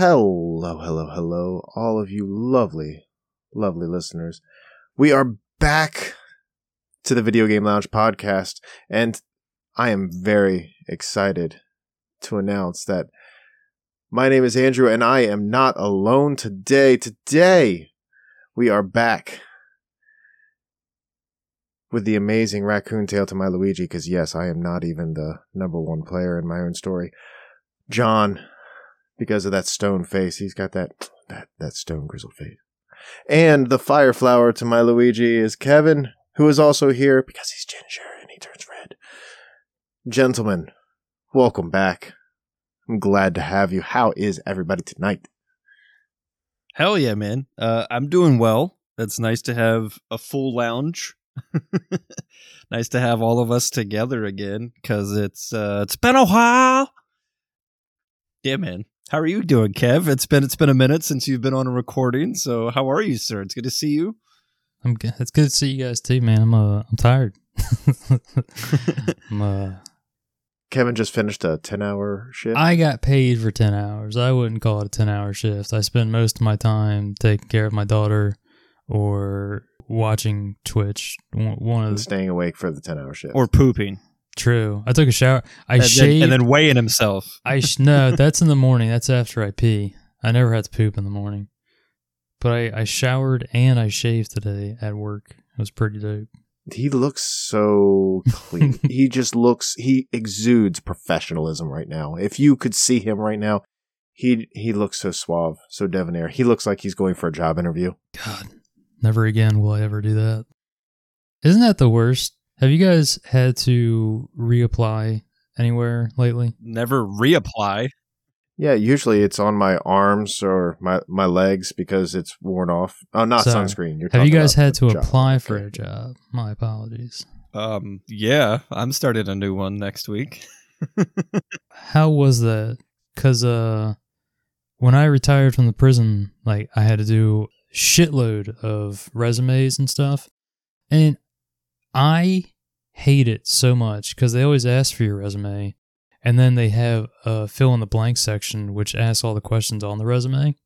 Hello, hello, hello, all of you lovely, lovely listeners. We are back to the Video Game Lounge podcast, and I am very excited to announce that my name is Andrew, and I am not alone today. Today, we are back with the amazing raccoon tail to my Luigi, because yes, I am not even the number one player in my own story. John, because of that stone face, he's got that that that stone grizzled face. And the fire flower to my Luigi is Kevin, who is also here because he's ginger and he turns red. Gentlemen, welcome back. I'm glad to have you. How is everybody tonight? Hell yeah, man. Uh, I'm doing well. It's nice to have a full lounge. nice to have all of us together again because it's uh, it's been a while. Yeah, man. How are you doing, Kev? It's been it's been a minute since you've been on a recording. So how are you, sir? It's good to see you. I'm good. It's good to see you guys too, man. I'm uh I'm tired. I'm, uh, Kevin just finished a 10 hour shift. I got paid for ten hours. I wouldn't call it a ten hour shift. I spend most of my time taking care of my daughter or watching Twitch. One one of the staying awake for the 10 hour shift. Or pooping. True. I took a shower. I and, then, shaved. and then weighing himself. I sh- no, that's in the morning. That's after I pee. I never had to poop in the morning. But I, I showered and I shaved today at work. It was pretty dope. he looks so clean. he just looks he exudes professionalism right now. If you could see him right now, he he looks so suave, so debonair. He looks like he's going for a job interview. God, never again will I ever do that. Isn't that the worst? Have you guys had to reapply anywhere lately? Never reapply. Yeah, usually it's on my arms or my my legs because it's worn off. Oh, not So, sunscreen. You're Have you guys had to job. apply for a job? My apologies. Um, yeah, I'm starting a new one next week. How was that? Because uh, when I retired from the prison, like I had to do shitload of resumes and stuff, and I hate it so much because they always ask for your resume, and then they have a fill in the blank section which asks all the questions on the resume.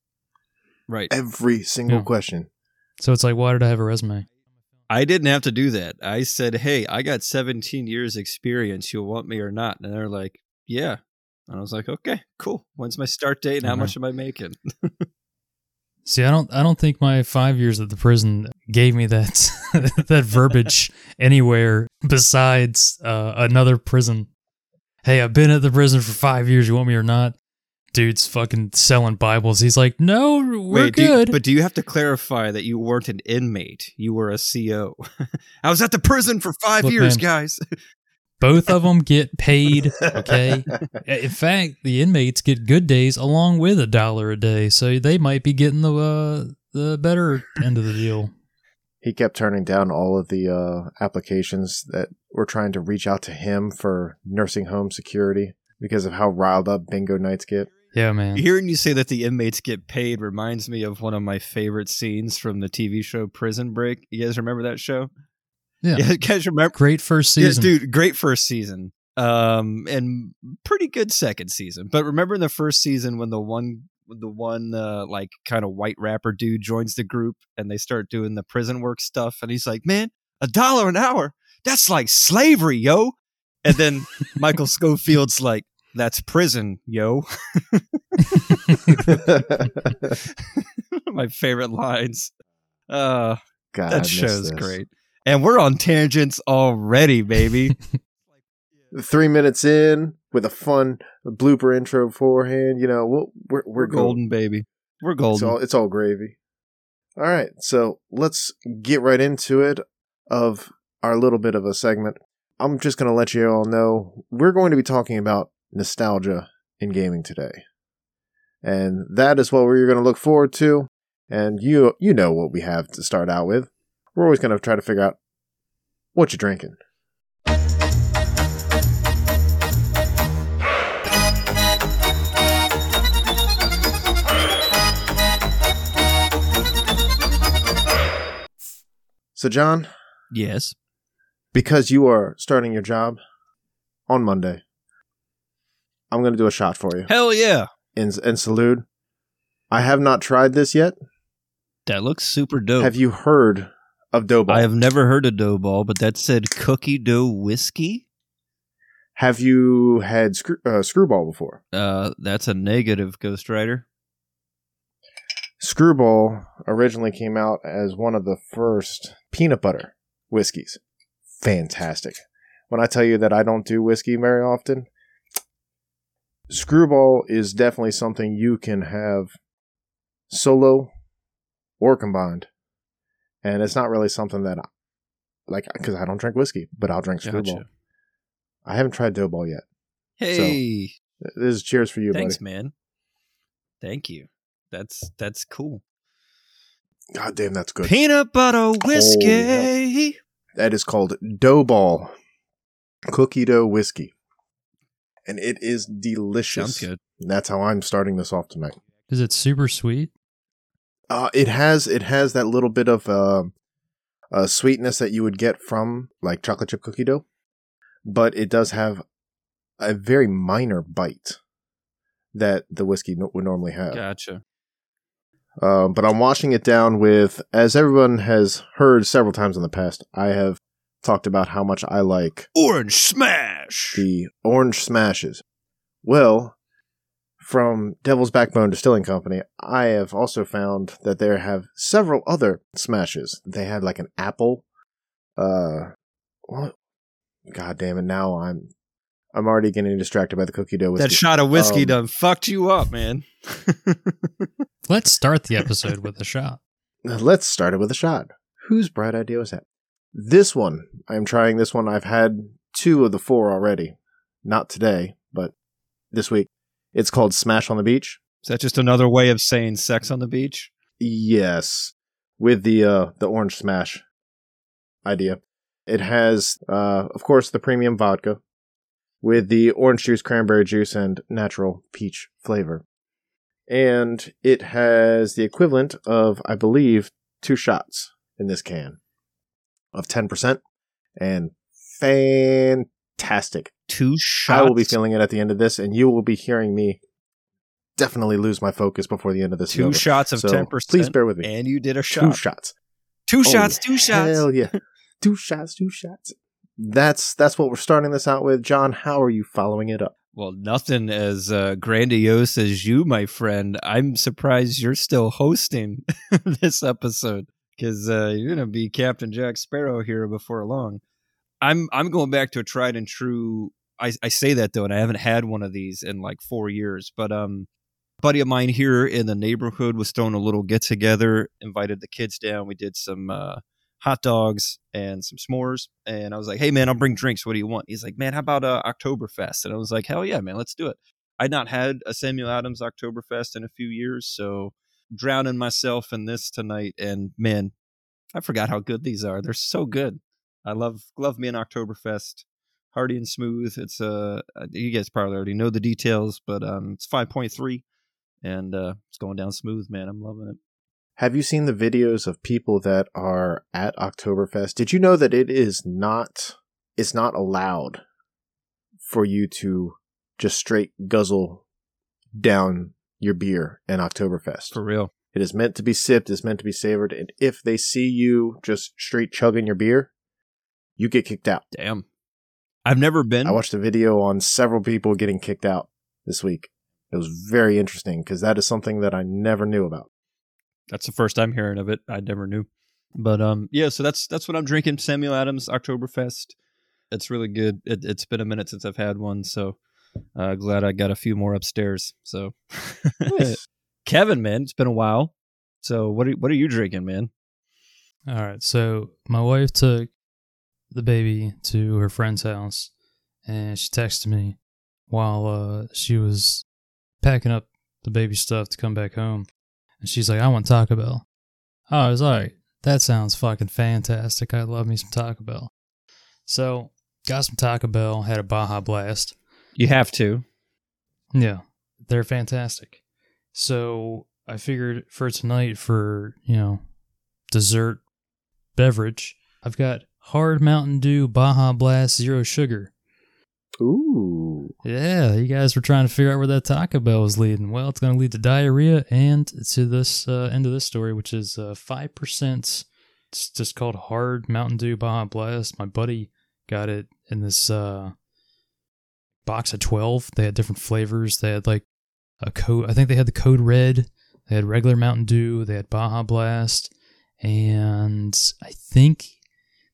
Right. Every single Yeah. question. So it's like, why did I have a resume? I didn't have to do that. I said, "Hey, I got 17 years experience. You'll want me or not?" And they're like, "Yeah." And I was like, "Okay, cool. When's my start date and how uh-huh. much am I making?" See, I don't, I don't think my five years at the prison gave me that, that verbiage anywhere besides uh, another prison. Hey, I've been at the prison for five years. You want me or not? Dude's fucking selling Bibles. He's like, no, we're Wait, do you- good. but do you have to clarify that you weren't an inmate? You were a CO. I was at the prison for five Look, years, man. guys. Both of them get paid. Okay. In fact, the inmates get good days along with a dollar a day, so they might be getting the uh, the better end of the deal. He kept turning down all of the uh, applications that were trying to reach out to him for nursing home security because of how riled up bingo nights get. Yeah, man. Hearing you say that the inmates get paid reminds me of one of my favorite scenes from the TV show Prison Break. You guys remember that show? Yeah. you guys remember? Great first Yeah, season. dude, great first season. Um, and pretty good second season. But remember in the first season when the one the one uh, like kind of white rapper dude joins the group and they start doing the prison work stuff and he's like, "Man, a dollar an hour? That's like slavery, yo." And then Michael Scofield's like, "That's prison, yo." My favorite lines. Uh, God, that show's great. And we're on tangents already, baby. Three minutes in with a fun blooper intro beforehand. You know, we'll, we're we're, We're golden, baby. We're Golden. It's all it's all gravy. All right, so let's get right into it. Of our little bit of a segment, I'm just going to let you all know we're going to be talking about nostalgia in gaming today, and that is what we're going to look forward to. And you you know what we have to start out with. We're always going to try to figure out what you're drinking. So, John, yes. because you are starting your job on Monday, I'm going to do a shot for you Hell yeah. And, in salute I have not tried this yet. That looks super dope. Have you heard of Doughball? I have never heard of Doughball, but that said cookie dough whiskey. Have you had screw, uh, screwball before? Uh, that's a negative, Ghost Rider. Screwball originally came out as one of the first peanut butter whiskeys. Fantastic. When I tell you that I don't do whiskey very often, Screwball is definitely something you can have solo or combined. And it's not really something that, I, like, because I don't drink whiskey, but I'll drink Screwball. Gotcha. I haven't tried Doughball yet. Hey, This is cheers for you, thanks, buddy. man. Thank you. That's that's cool. God damn, that's good. Peanut butter whiskey. That is called Doughball cookie dough whiskey. And it is delicious. Sounds good. And that's how I'm starting this off tonight. Is it super sweet? Uh, it has it has that little bit of uh, uh, sweetness that you would get from like chocolate chip cookie dough, but it does have a very minor bite that the whiskey no- would normally have. Gotcha. Um, but I'm washing it down with, as everyone has heard several times in the past, I have talked about how much I like Orange smash. the orange smashes. Well, from Devil's Backbone Distilling Company, I have also found that there have several other smashes. They had like an apple. Uh, what? God damn it! Now I'm, I'm already getting distracted by the cookie dough. that shot of whiskey Um, done fucked you up, man. Let's start the episode with a shot. Let's start it with a shot. Whose bright idea was that? This one, I'm trying this one. I've had two of the four already. Not today, but this week. It's called Smash on the Beach. Is that just another way of saying sex on the beach? Yes, with the uh, the orange smash idea. It has, uh, of course, the premium vodka with the orange juice, cranberry juice, and natural peach flavor. And it has the equivalent of, I believe, two shots in this can of 10%. And fantastic. Two shots. I will be feeling it at the end of this, and you will be hearing me definitely lose my focus before the end of this. two shots of So, ten percent. Please bear with me. And you did a shot. Two shots. Two Oh, shots. Two shots. Hell yeah. two shots, two shots. That's that's what we're starting this out with. John, how are you following it up? Well, nothing as uh, grandiose as you, my friend. I'm surprised you're still hosting this episode because uh, you're gonna be Captain Jack Sparrow here before long. I'm I'm going back to a tried and true. I, I say that though, and I haven't had one of these in like four years. But um, buddy of mine here in the neighborhood was throwing a little get together. Invited the kids down. We did some uh, hot dogs and some s'mores. And I was like, hey, man, I'll bring drinks. What do you want? He's like, man, how about uh, Oktoberfest? And I was like, hell yeah, man, let's do it. I'd not had a Samuel Adams Oktoberfest in a few years. So drowning myself in this tonight. And man, I forgot how good these are. They're so good. I love love me an Oktoberfest. Hearty and smooth. It's uh you guys probably already know the details, but um it's five point three and uh it's going down smooth, man. I'm loving it. Have you seen the videos of people that are at Oktoberfest? Did you know that it is not it's not allowed for you to just straight guzzle down your beer in Oktoberfest? For real. It is meant to be sipped, it's meant to be savored, and if they see you just straight chugging your beer, you get kicked out. Damn. I've never been I watched a video on several people getting kicked out this week. It was very interesting because that is something that I never knew about. That's the first I'm hearing of it. I never knew. But um, yeah. So that's that's what I'm drinking. Samuel Adams Oktoberfest. It's really good. It, it's been a minute since I've had one, so uh, glad I got a few more upstairs. So, Kevin, man, it's been a while. So what are what are you drinking, man? All right. So my wife took the baby to her friend's house and she texted me while uh, she was packing up the baby stuff to come back home. And she's like, I want Taco Bell. Oh, I was like, that sounds fucking fantastic. I love me some Taco Bell. So got some Taco Bell, had a Baja Blast. You have to. Yeah, they're fantastic. So I figured for tonight, for you know, dessert beverage, I've got Hard Mountain Dew Baja Blast Zero Sugar. Ooh. Yeah, you guys were trying to figure out where that Taco Bell was leading. Well, it's going to lead to diarrhea and to this uh, end of this story, which is uh, 5%. It's just called Hard Mountain Dew Baja Blast. My buddy got it in this uh, box of 12. They had different flavors. They had like a code, I think they had the code red. They had regular Mountain Dew. They had Baja Blast. And I think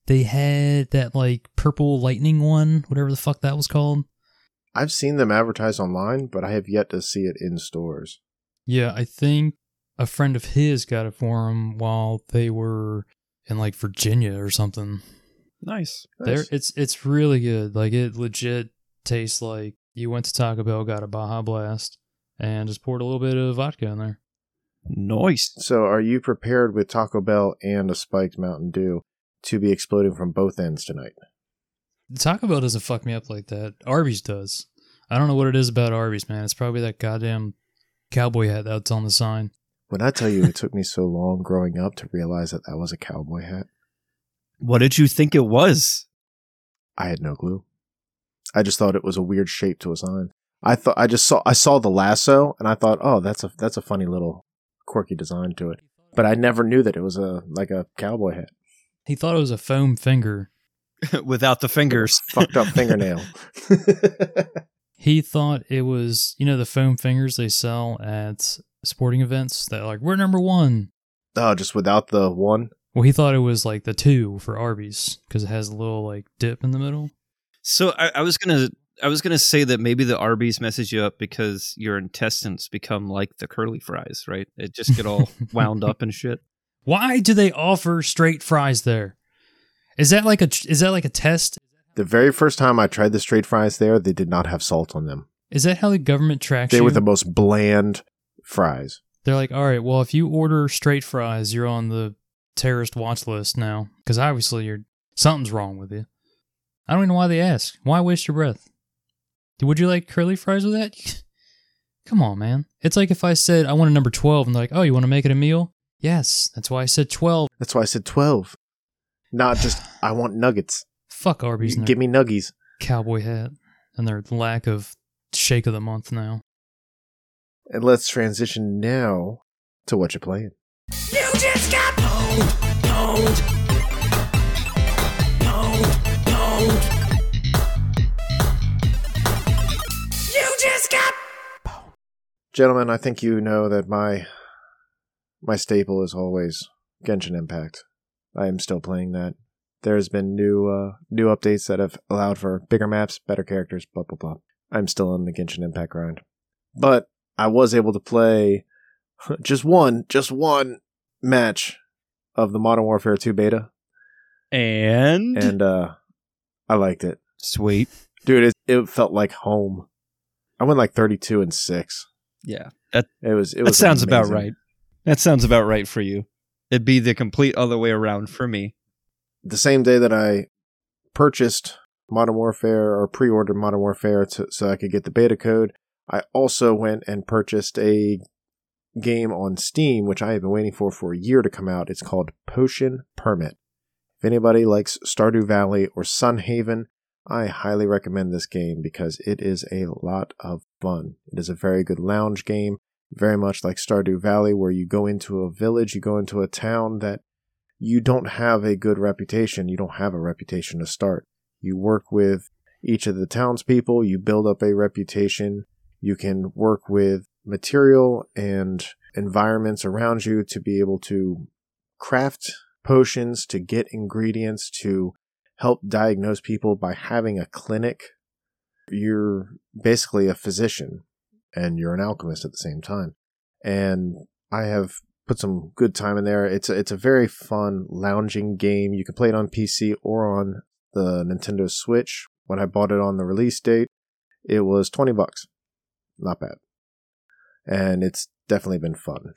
they had that like purple lightning one, whatever the fuck that was called. I've seen them advertised online, but I have yet to see it in stores. Yeah, I think a friend of his got it for him while they were in like Virginia or something. Nice. There, Nice. it's it's really good. Like it legit tastes like you went to Taco Bell, got a Baja Blast, and just poured a little bit of vodka in there. Nice. So, are you prepared with Taco Bell and a spiked Mountain Dew to be exploding from both ends tonight? Taco Bell doesn't fuck me up like that. Arby's does. I don't know what it is about Arby's, man. It's probably that goddamn cowboy hat that's on the sign. When I tell you it took me so long growing up to realize that that was a cowboy hat, What did you think it was? I had no clue. I just thought it was a weird shape to a sign. I thought I just saw I saw the lasso and I thought, oh, that's a that's a funny little quirky design to it. But I never knew that it was a like a cowboy hat. He thought it was a foam finger. Without the fingers. Fucked up fingernail. He thought it was, you know, the foam fingers they sell at sporting events that like we're number one. oh, just without the one. Well, he thought it was like the two for Arby's because it has a little like dip in the middle. So I, I was gonna I was gonna say that maybe the Arby's messes you up because your intestines become like the curly fries, right? It just get all wound up and shit. Why do they offer straight fries there? Is that like a is that like a test? The very first time I tried the straight fries there, they did not have salt on them. Is that how the government tracks They you? were the most bland fries. They're like, all right, well, if you order straight fries, you're on the terrorist watch list now because obviously you're something's wrong with you. I don't even know why they ask. Why waste your breath? Would you like curly fries with that? Come on, man. It's like if I said I want a number twelve and they're like, oh, you want to make it a meal? Yes, that's why I said twelve. That's why I said 12. Not just, I want nuggets. Fuck Arby's and their Give me nuggies. cowboy hat and their lack of shake of the month now. And let's transition now to what you're playing. You just got pwned, pwned, pwned, pwned. You just got Gentlemen, I think you know that my my staple is always Genshin Impact. I am still playing that. There's been new uh, new updates that have allowed for bigger maps, better characters, blah blah blah. I'm still on the Genshin Impact grind. But I was able to play just one, just one match of the Modern Warfare 2 beta And, and uh I liked it. sweet. Dude, it, it felt like home. I went like 32 and 6. Yeah. That It was it that was sounds about right. That sounds about right for you. It'd be the complete other way around for me. the same day that I purchased Modern Warfare or pre-ordered Modern Warfare 2, so I could get the beta code, I also went and purchased a game on Steam, which I have been waiting for for a year to come out. It's called Potion Permit. If anybody likes Stardew Valley or Sun Haven, I highly recommend this game because it is a lot of fun. It is a very good lounge game, very much like Stardew Valley, where you go into a village, you go into a town that you don't have a good reputation. You don't have a reputation to start. You work with each of the townspeople, you build up a reputation. You can work with material and environments around you to be able to craft potions, to get ingredients, to help diagnose people by having a clinic. You're basically a physician and you're an alchemist at the same time. And I have put some good time in there. It's a, it's a very fun lounging game. You can play it on PC or on the Nintendo Switch. When I bought it on the release date, it was 20 bucks. Not bad. And it's definitely been fun.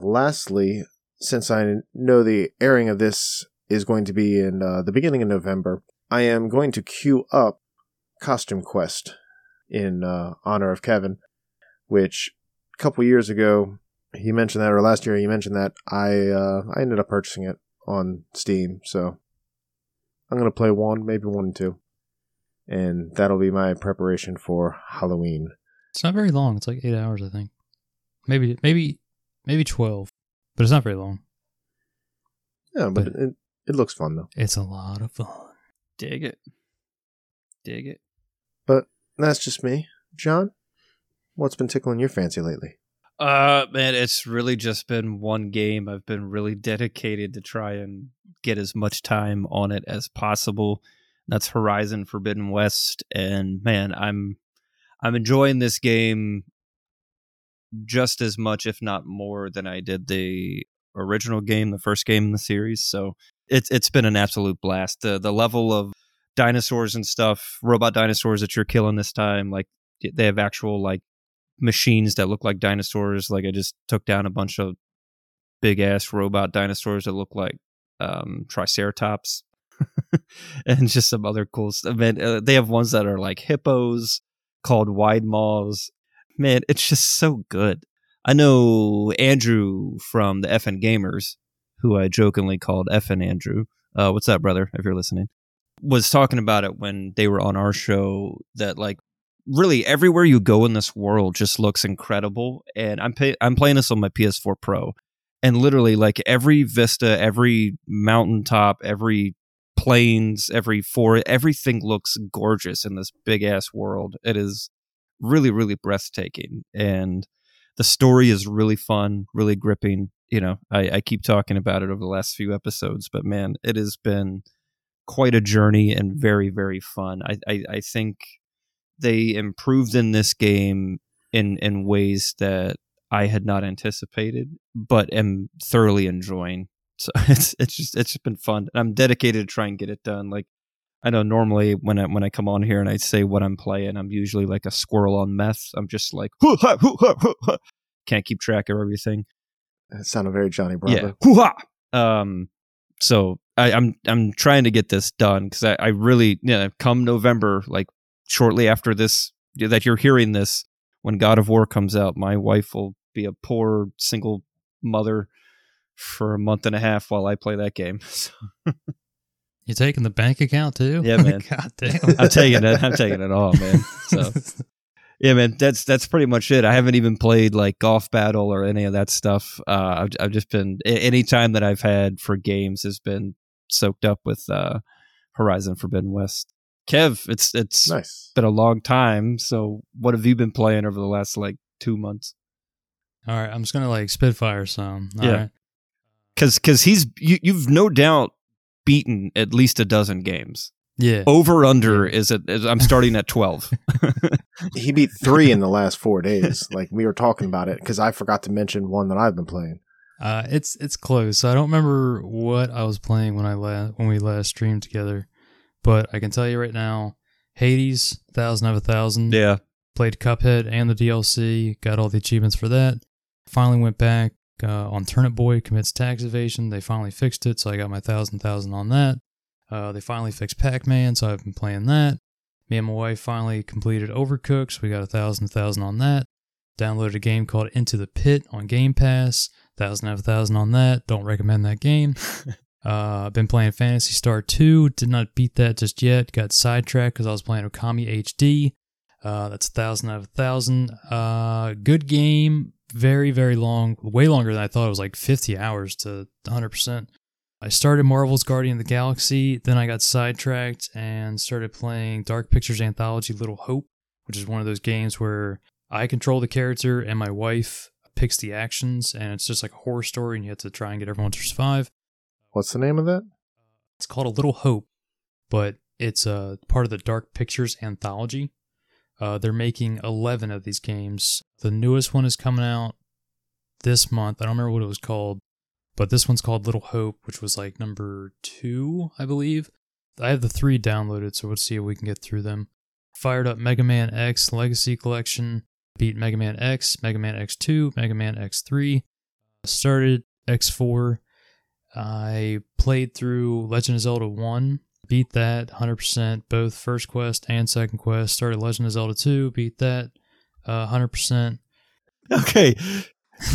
Lastly, since I know the airing of this is going to be in uh, the beginning of November, I am going to queue up Costume Quest in uh, honor of Kevin, which a couple years ago he mentioned that, or last year he mentioned that. I uh, I ended up purchasing it on Steam, so I'm gonna play one, maybe one and two, and that'll be my preparation for Halloween. It's not very long. It's like eight hours, I think. Maybe, maybe, maybe twelve, but it's not very long. Yeah, but But- it, it looks fun though. It's a lot of fun. Dig it. Dig it. But that's just me, John. What's been tickling your fancy lately? Uh man, it's really just been one game. I've been really dedicated to try and get as much time on it as possible. That's Horizon Forbidden West and man, I'm I'm enjoying this game just as much if not more than I did the original game, the first game in the series. So it's it's been an absolute blast. The the level of dinosaurs and stuff, robot dinosaurs that you're killing this time, like they have actual like machines that look like dinosaurs. Like I just took down a bunch of big ass robot dinosaurs that look like um, Triceratops, and just some other cool stuff. Man, uh, they have ones that are like hippos called Widemaws. Man, it's just so good. I know Andrew from the FN Gamers, who I jokingly called FN Andrew. Uh, what's up, brother? If you're listening, was talking about it when they were on our show. That like really everywhere you go in this world just looks incredible. And I'm pay- I'm playing this on my PS4 Pro, and literally like every vista, every mountaintop, every plains, every forest, everything looks gorgeous in this big ass world. It is really really breathtaking, and the story is really fun, really gripping. You know, I, I keep talking about it over the last few episodes, but man, it has been quite a journey and very very fun. I I, I think they improved in this game in in ways that I had not anticipated, but am thoroughly enjoying. So it's it's just it's just been fun. And I'm dedicated to try and get it done. Like I know normally when I when I come on here and I say what I'm playing, I'm usually like a squirrel on meth. I'm just like "Hoo-ha, hoo-ha, hoo-ha." can't keep track of everything. That sounded very Johnny Bravo. Yeah. Hoo-ha! Um, so I, I'm I'm trying to get this done because I, I really yeah come November like shortly after this that you're hearing this when God of War comes out, my wife will be a poor single mother for a month and a half while I play that game. So You taking the bank account too? Yeah, man. God damn. I'm taking it. I'm taking it all, man. So yeah, man, that's that's pretty much it. I haven't even played like golf battle or any of that stuff. Uh, I've I've just been any time that I've had for games has been soaked up with uh, Horizon Forbidden West. Kev, it's it's Nice. been a long time. So what have you been playing over the last like two months? All right, I'm just gonna like spitfire some. All Yeah. right. Because because he's you, you've no doubt beaten at least a dozen games. Yeah. Over under is at is, I'm starting at twelve. He beat three in the last four days. Like we were talking about it because I forgot to mention one that I've been playing. Uh, it's it's close. I don't remember what I was playing when I la- when we last streamed together, but I can tell you right now, Hades, thousand of a thousand. yeah. Played Cuphead and the DLC. Got all the achievements for that. Finally went back uh, on Turnip Boy commits tax evasion. They finally fixed it, so I got my thousand thousand on that. Uh, they finally fixed Pac Man, so I've been playing that. Me and my wife finally completed Overcooked, so we got a thousand thousand on that. Downloaded a game called Into the Pit on Game Pass. Thousand out of a thousand on that. Don't recommend that game. uh, been playing Phantasy Star 2. Did not beat that just yet. Got sidetracked because I was playing Okami HD. Uh, that's a thousand out of a thousand. Uh, good game. Very, very long. Way longer than I thought. It was like 50 hours to 100%. I started Marvel's Guardian of the Galaxy. Then I got sidetracked and started playing Dark Pictures Anthology Little Hope, which is one of those games where I control the character and my wife picks the actions. And it's just like a horror story and you have to try and get everyone to survive. What's the name of that? It's called A Little Hope, but it's a part of the Dark Pictures anthology. Uh, they're making 11 of these games. The newest one is coming out this month. I don't remember what it was called, but this one's called Little Hope, which was like number two, I believe. I have the three downloaded, so let's see if we can get through them. Fired up Mega Man X Legacy Collection, beat Mega Man X, Mega Man X2, Mega Man X3, started X4. I played through Legend of Zelda 1, beat that 100%, both first quest and second quest. Started Legend of Zelda 2, beat that uh, 100%. Okay.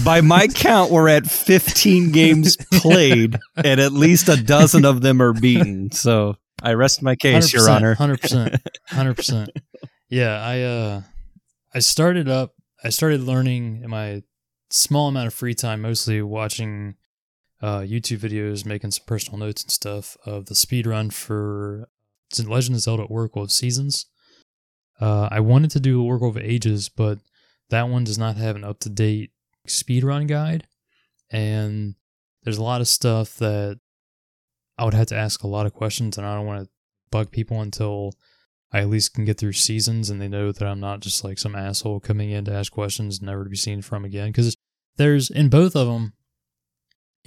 By my count, we're at 15 games played, and at least a dozen of them are beaten. So I, rest my case, Your Honor. Hundred percent, hundred percent. Yeah, I uh, I started up. I started learning in my small amount of free time, mostly watching uh, YouTube videos, making some personal notes and stuff of the speed run for Legend of Zelda Oracle of Seasons. Uh, I wanted to do Oracle of Ages, but that one does not have an up to date speed run guide, and there's a lot of stuff that I would have to ask a lot of questions, and I don't want to bug people until I at least can get through seasons and they know that I'm not just like some asshole coming in to ask questions never to be seen from again. Because there's in both of them,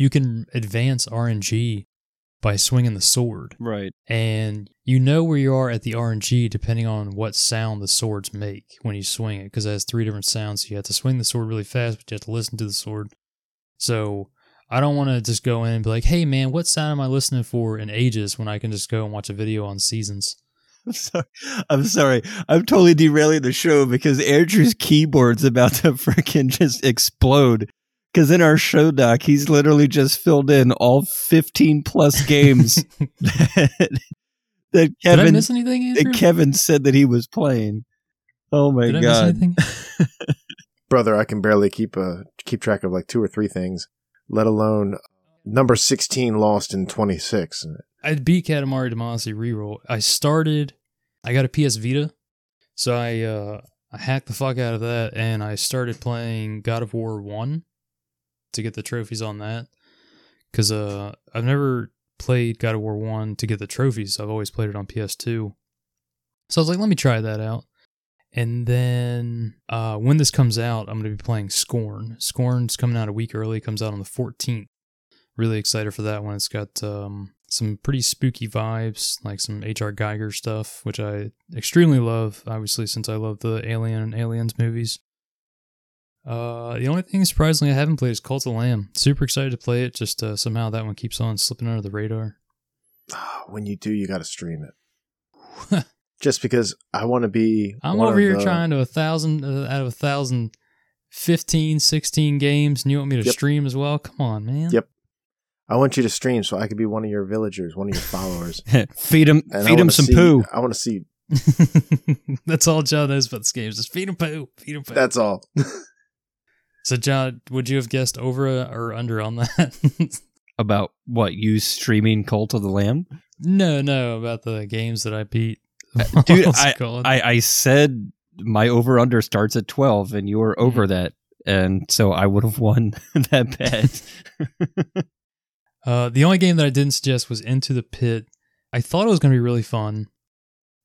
you can advance RNG by swinging the sword, Right. and you know where you are at the RNG depending on what sound the swords make when you swing it. Because it has three different sounds. So you have to swing the sword really fast, but you have to listen to the sword. So I don't want to just go in and be like, "Hey man, what sound am I listening for in ages?" When I can just go and watch a video on seasons. I'm sorry. I'm sorry. I'm totally derailing the show because Andrew's keyboard's about to freaking just explode. Because in our show doc, he's literally just filled in all 15 plus games that, that Did I Kevin miss anything, Andrew? that Kevin said that he was playing. Oh my Did I miss god! Brother, I can barely keep uh keep track of like two or three things, let alone number 16 lost in 26. I beat Katamari Damacy reroll. I started. I got a PS Vita, so I uh, I hacked the fuck out of that, and I started playing God of War One to get the trophies on that. Because uh, I've never played God of War One to get the trophies. I've always played it on PS2. So I was like, let me try that out. And then uh, when this comes out, I'm going to be playing Scorn. Scorn's coming out a week early. Comes out on the 14th. Really excited for that one. It's got um, some pretty spooky vibes, like some H.R. Geiger stuff, which I extremely love, obviously, since I love the Alien and Aliens movies. Uh, the only thing surprisingly I haven't played is Cult of Lamb. Super excited to play it, just uh, somehow that one keeps on slipping under the radar. Ah, when you do, you got to stream it. Just because I want to be. I'm one over of here the- trying to a thousand uh, out of a thousand, 15, 16 games, and you want me to Yep. stream as well? Come on, man. Yep. I want you to stream so I could be one of your villagers, one of your followers. feed him, And feed him some see- poo. I want to see. That's all John knows about this game. Just feed him poo. Feed him poo. That's all. So, John, would you have guessed over uh, or under on that? About what you streaming Cult of the Lamb? no, no, about the games that I beat. Uh, dude, What's it called? I, I said my over under starts at 12 and you were over mm. that. And so I would have won that bet. Uh, the only game that I didn't suggest was Into the Pit. I thought it was going to be really fun.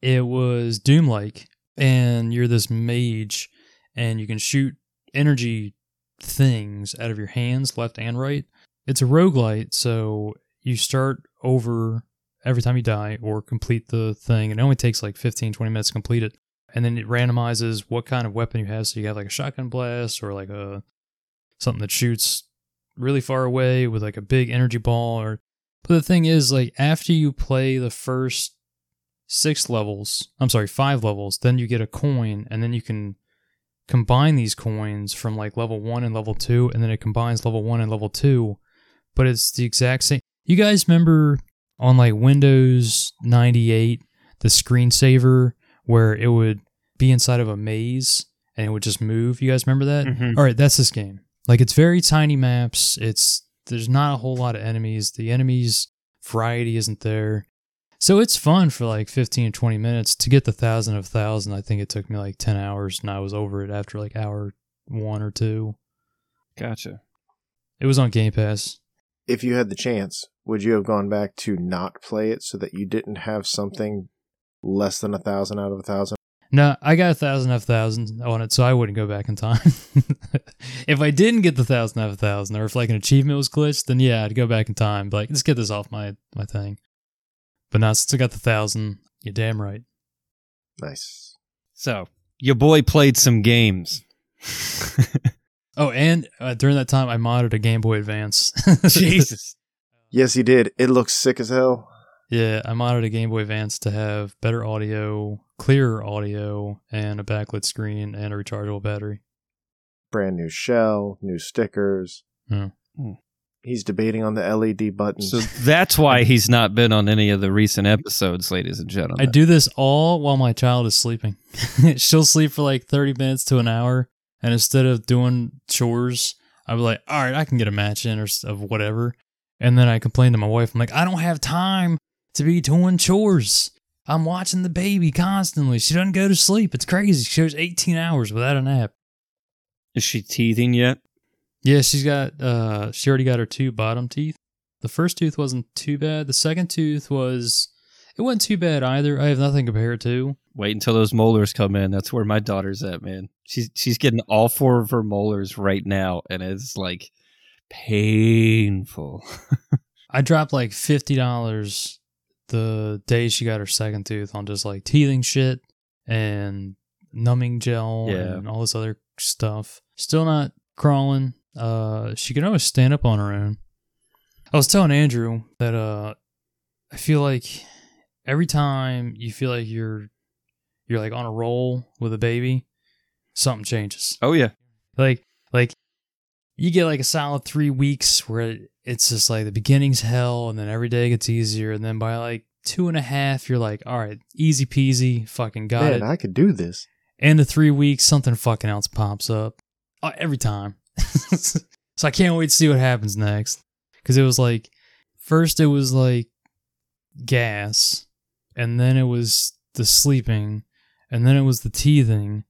It was Doom like, and you're this mage, and you can shoot energy things out of your hands, left and right. It's a roguelite, so you start over every time you die or complete the thing. and It only takes like 15, 20 minutes to complete it. And then it randomizes what kind of weapon you have. So you have like a shotgun blast or like a something that shoots really far away with like a big energy ball or but the thing is like after you play the first six levels i'm sorry five levels then you get a coin and then you can combine these coins from like level one and level two and then it combines level one and level two but it's the exact same you guys remember on like windows 98 the screensaver where it would be inside of a maze and it would just move you guys remember that Mhm. all right, that's this game. Like it's very tiny maps. It's there's not a whole lot of enemies. The enemies variety isn't there. So it's fun for like 15 or 20 minutes to get the thousand of thousand. I think it took me like 10 hours and I was over it after like hour one or two. Gotcha. It was on Game Pass. if you had the chance, would you have gone back to not play it so that you didn't have something less than a thousand out of a thousand? No, I got a thousand of thousand on it, so I wouldn't go back in time. if I didn't get the thousand of a thousand, or if like an achievement was glitched, then yeah, I'd go back in time. But like, let's get this off my my thing. But now since I got the thousand, you're damn right. Nice. So your boy played some games. Oh, and uh, during that time, I modded a Game Boy Advance. Jesus. Yes, he did. It looks sick as hell. Yeah, I modded a Game Boy Advance to have better audio, clearer audio, and a backlit screen and a rechargeable battery. Brand new shell, new stickers. Yeah. Hmm. He's debating on the LED button. So that's why he's not been on any of the recent episodes, ladies and gentlemen. I do this all while my child is sleeping. She'll sleep for like 30 minutes to an hour. And instead of doing chores, I'll be like, all right, I can get a match in or of whatever. And then I complain to my wife, I'm like, I don't have time to be doing chores. I'm watching the baby constantly. She doesn't go to sleep. It's crazy. She goes 18 hours without a nap. Is she teething yet? Yeah, she's got, uh, she already got her two bottom teeth. The first tooth wasn't too bad. The second tooth was, it wasn't too bad either. I have nothing to compare it to. Wait until those molars come in. That's where my daughter's at, man. She's she's getting all four of her molars right now, and it's like painful. I dropped like fifty dollars the day she got her second tooth on just like teething shit and numbing gel Yeah. and all this other stuff. Still not crawling. Uh, she can always stand up on her own. I was telling Andrew that uh, I feel like every time you feel like you're you're like on a roll with a baby, something changes. Oh yeah, like like you get like a solid three weeks where it's just like the beginning's hell and then every day gets easier. And then by like two and a half you're like all right easy peasy fucking got Man, it. I could do this. And the three weeks something fucking else pops up uh, every time so i can't wait to see what happens next because it was like first it was like gas and then it was the sleeping and then it was the teething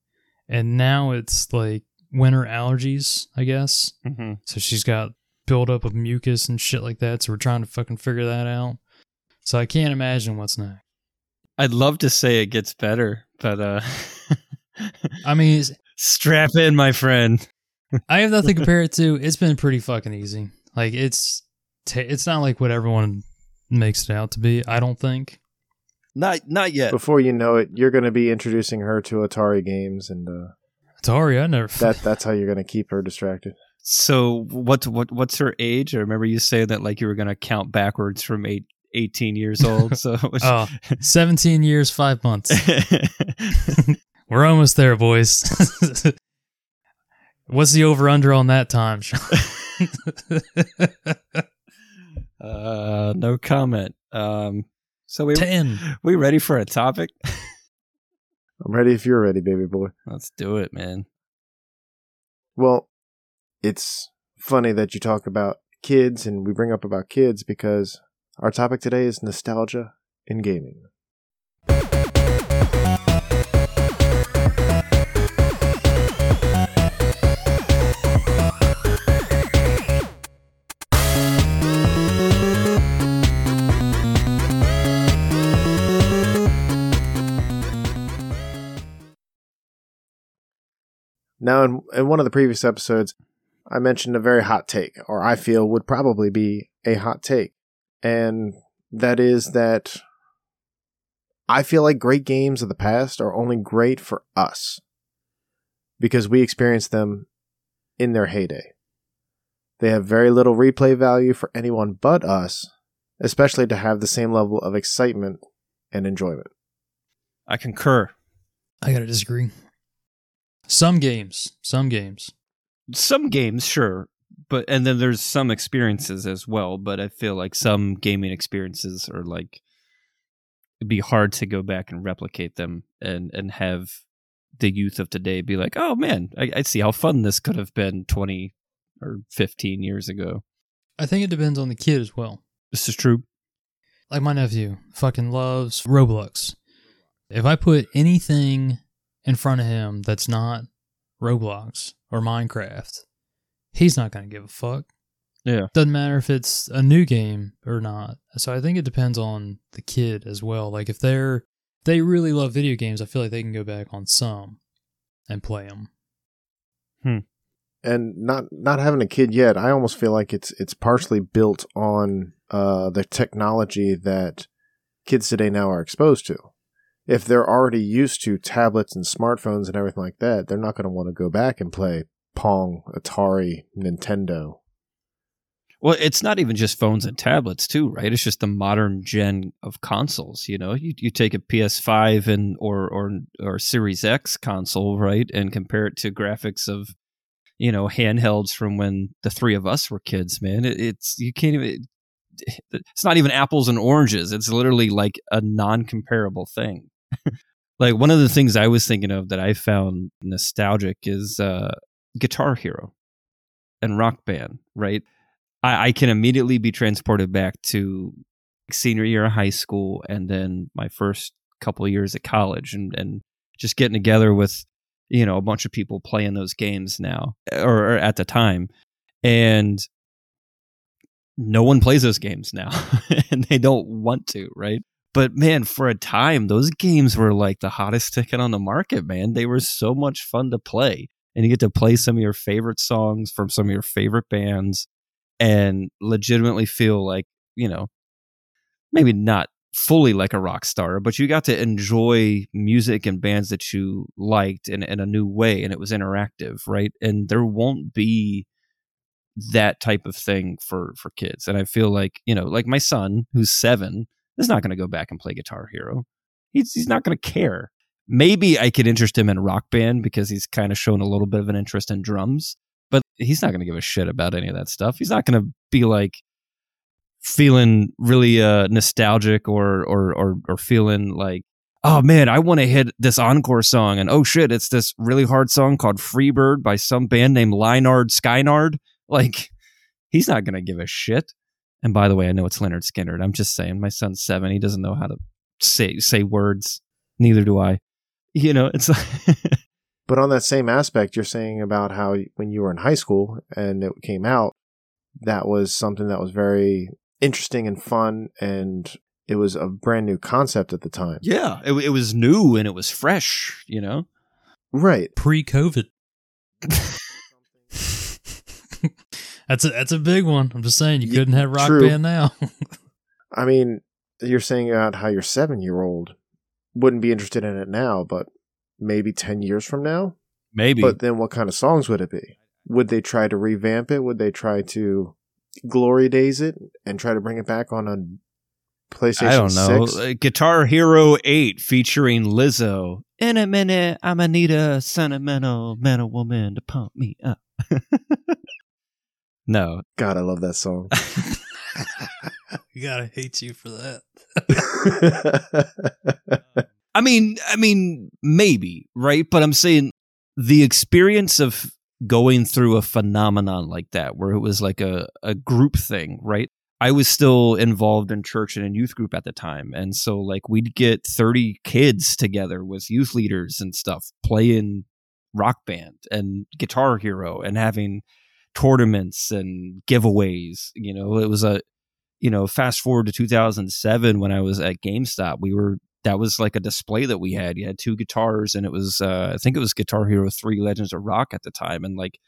and now it's like winter allergies i guess mm-hmm. so she's got buildup of mucus and shit like that so we're trying to fucking figure that out so i can't imagine what's next I'd love to say it gets better, but uh, i mean strap in, my friend. I have nothing to compare it to. It's been pretty fucking easy. Like it's, ta it's not like what everyone makes it out to be. I don't think. Not not yet. Before you know it, you're going to be introducing her to Atari games, and uh, Atari, I never. that that's how you're going to keep her distracted. So what what what's her age? I remember you saying that like you were gonna count backwards from eight, 18 years old. So oh, 17 years, five months. We're almost there, boys. What's the over under on that time? Sean? uh, no comment. Um, so we 10. we ready for a topic? I'm ready if you're ready, baby boy. Let's do it, man. Well, it's funny that you talk about kids and we bring up about kids because our topic today is nostalgia in gaming. Now, in, in one of the previous episodes, I mentioned a very hot take, or I feel would probably be a hot take. And that is that I feel like great games of the past are only great for us because we experienced them in their heyday. They have very little replay value for anyone but us, especially to have the same level of excitement and enjoyment. I concur. I gotta disagree. Some games, some games. Some games, sure, but and then there's some experiences as well. But I feel like some gaming experiences are like it'd be hard to go back and replicate them and and have the youth of today be like, oh man, I, I see how fun this could have been twenty or fifteen years ago. I think it depends on the kid as well. This is true. Like my nephew fucking loves Roblox. If I put anything in front of him that's not Roblox or Minecraft, he's not going to give a fuck. Yeah. Doesn't matter if it's a new game or not. So I think it depends on the kid as well. Like if they're they really love video games, I feel like they can go back on some and play them. and not not having a kid yet, I almost feel like it's it's partially built on uh, the technology that kids today now are exposed to. If they're already used to tablets and smartphones and everything like that, they're not going to want to go back and play Pong, Atari, Nintendo. Well, it's not even just phones and tablets too, right? It's just the modern gen of consoles. You know, you you take a PS5 and or or or Series X console, right, and compare it to graphics of you know handhelds from when the three of us were kids. Man, it, it's you can't even. It's not even apples and oranges. It's literally like a non-comparable thing. like one of the things I was thinking of that I found nostalgic is uh, Guitar Hero and Rock Band. Right, I, I can immediately be transported back to senior year of high school and then my first couple of years at college and and just getting together with you know a bunch of people playing those games now or, or at the time and no one plays those games now and they don't want to right but man for a time those games were like the hottest ticket on the market man they were so much fun to play and you get to play some of your favorite songs from some of your favorite bands and legitimately feel like you know maybe not fully like a rock star, but you got to enjoy music and bands that you liked in, in a new way and it was interactive, right? And there won't be that type of thing for for kids. And I feel like, you know, like my son who's 7 is not going to go back and play Guitar Hero. He's he's not going to care. Maybe I could interest him in rock band because he's kind of shown a little bit of an interest in drums, but he's not going to give a shit about any of that stuff. He's not going to be like feeling really uh, nostalgic or, or or or feeling like oh man i want to hit this encore song and oh shit it's this really hard song called freebird by some band named Lynyrd Skynyrd like he's not gonna give a shit and by the way i know it's Leonard Skinner. i'm just saying my son's seven he doesn't know how to say say words neither do i you know it's Like But on that same aspect, you're saying about how when you were in high school and it came out, that was something that was very interesting and fun, and it was a brand new concept at the time. yeah it, it was new and it was fresh you know Right. Pre-COVID. that's a that's a big one. I'm just saying you Ye- couldn't have rock true. band now. I mean, you're saying about how your seven year old wouldn't be interested in it now, but maybe 10 years from now? maybe But then what kind of songs would it be? Would they try to revamp it? Would they try to glory days it and try to bring it back on a PlayStation I don't know. 6? Uh, Guitar Hero 8 featuring Lizzo. In a minute, I'm gonna need a sentimental man or woman to pump me up. no. God, I love that song. you gotta hate you for that. I mean, I mean, maybe, right? But I'm saying the experience of going through a phenomenon like that, where it was like a, a group thing, right? I was still involved in church and in youth group at the time. And so, like, we'd get 30 kids together with youth leaders and stuff playing rock band and guitar hero and having tournaments and giveaways. You know, it was a, you know, fast forward to 2007 when I was at GameStop, we were that was like a display that we had. You had two guitars, and it was uh, I think it was Guitar Hero Three Legends of Rock at the time, and like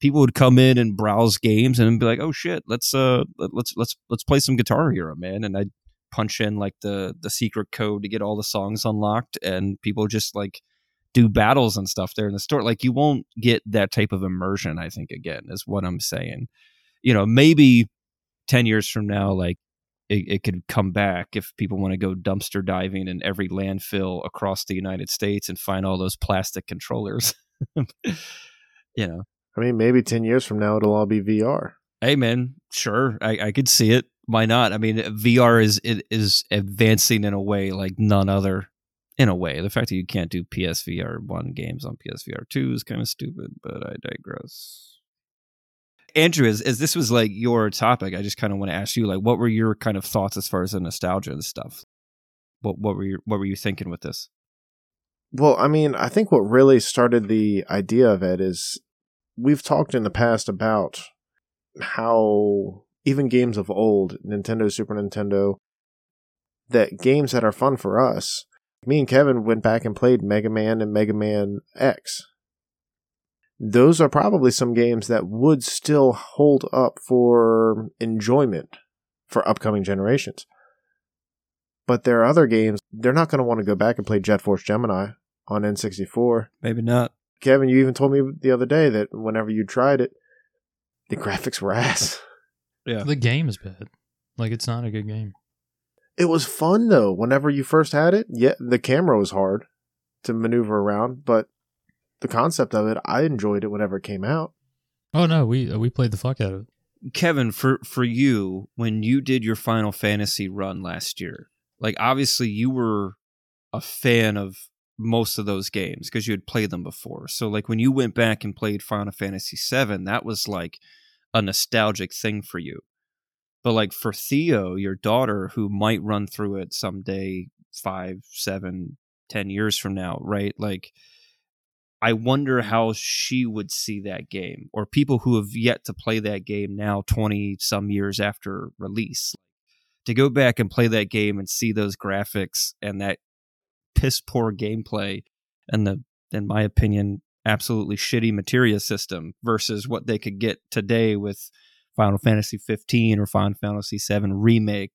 people would come in and browse games and be like, "Oh shit, let's uh let- let's let's let's play some Guitar Hero, man!" And I'd punch in like the the secret code to get all the songs unlocked, and people just like do battles and stuff there in the store. Like you won't get that type of immersion. I think again is what I'm saying. You know, maybe ten years from now, like it, it could come back if people want to go dumpster diving in every landfill across the United States and find all those plastic controllers. you know, I mean, maybe 10 years from now, it'll all be VR. hey man, sure, I, I could see it. Why not? I mean, VR is it is advancing in a way like none other. In a way, the fact that you can't do PSVR one games on PSVR two is kind of stupid, but I digress. Andrew, as, as this was like your topic, I just kind of want to ask you, like, what were your kind of thoughts as far as the nostalgia and stuff? What what were you what were you thinking with this? Well, I mean, I think what really started the idea of it is we've talked in the past about how even games of old, Nintendo, Super Nintendo, that games that are fun for us. Me and Kevin went back and played Mega Man and Mega Man X. Those are probably some games that would still hold up for enjoyment for upcoming generations. But there are other games, they're not going to want to go back and play Jet Force Gemini on N64. Maybe not. Kevin, you even told me the other day that whenever you tried it, the graphics were ass. Yeah. The game is bad. Like it's not a good game. It was fun though. Whenever you first had it, yeah, the camera was hard to maneuver around, but the concept of it, I enjoyed it whenever it came out. Oh no, we uh, we played the fuck out of it. Kevin, for for you, when you did your Final Fantasy run last year, like obviously you were a fan of most of those games because you had played them before. So like when you went back and played Final Fantasy VII, that was like a nostalgic thing for you. But like for Theo, your daughter, who might run through it someday, five, seven, ten years from now, right? Like I wonder mm-hmm. how she would see that game, or people who have yet to play that game now, 20 some years after release. To go back and play that game and see those graphics and that piss poor gameplay and the, in my opinion, absolutely shitty materia system versus what they could get today with Final Fantasy 15 or Final Fantasy 7 remake.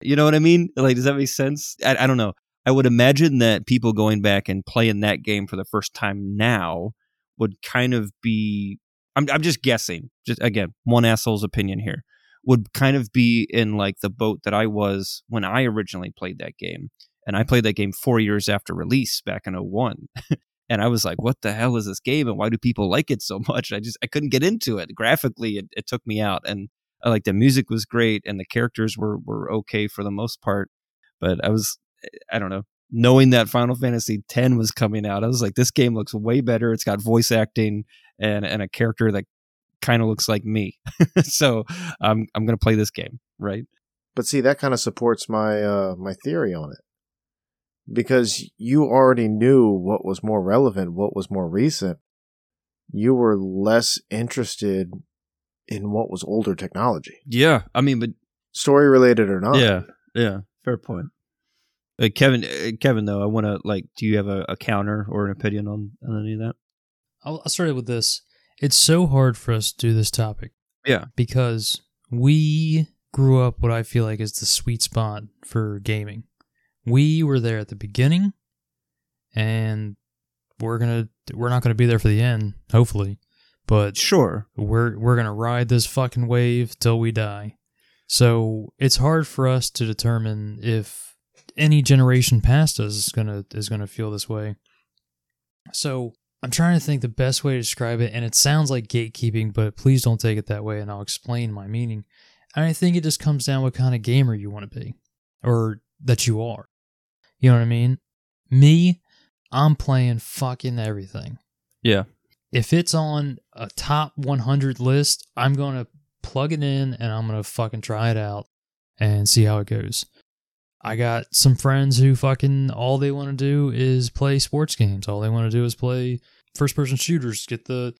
You know what I mean? Like, does that make sense? I, I don't know. I would imagine that people going back and playing that game for the first time now would kind of be. I'm, I'm just guessing. Just again, one asshole's opinion here would kind of be in like the boat that I was when I originally played that game. And I played that game four years after release back in 01. and I was like, what the hell is this game? And why do people like it so much? I just, I couldn't get into it. Graphically, it, it took me out. And I like the music was great and the characters were, were okay for the most part. But I was, I don't know, knowing that Final Fantasy X was coming out, I was like, this game looks way better. It's got voice acting and, and a character that kind of looks like me. so I'm, I'm to play this game, right? But see, that kind of supports my uh, my theory on it because you already knew what was more relevant, what was more recent. You were less interested in what was older technology, Yeah. I mean, but story related or not. Yeah, yeah, fair point. Uh, Kevin, uh, Kevin, though, I want to like. Do you have a, a counter or an opinion on, on any of that? I'll, I'll start it with this. It's so hard for us to do this topic. Yeah. Because we grew up what I feel like is the sweet spot for gaming. We were there at the beginning, and we're gonna we're not gonna be there for the end, hopefully. But Sure. we're we're gonna ride this fucking wave till we die. So it's hard for us to determine if any generation past us is gonna is gonna feel this way. So I'm trying to think the best way to describe it, and it sounds like gatekeeping, but please don't take it that way, and I'll explain my meaning. And I think it just comes down what kind of gamer you want to be, or that you are. You know what I mean? Me, I'm playing fucking everything Yeah. if it's on a top 100 list, I'm going to plug it in and I'm going to fucking try it out and see how it goes. I got some friends who fucking all they want to do is play sports games. All they want to do is play first person shooters, get the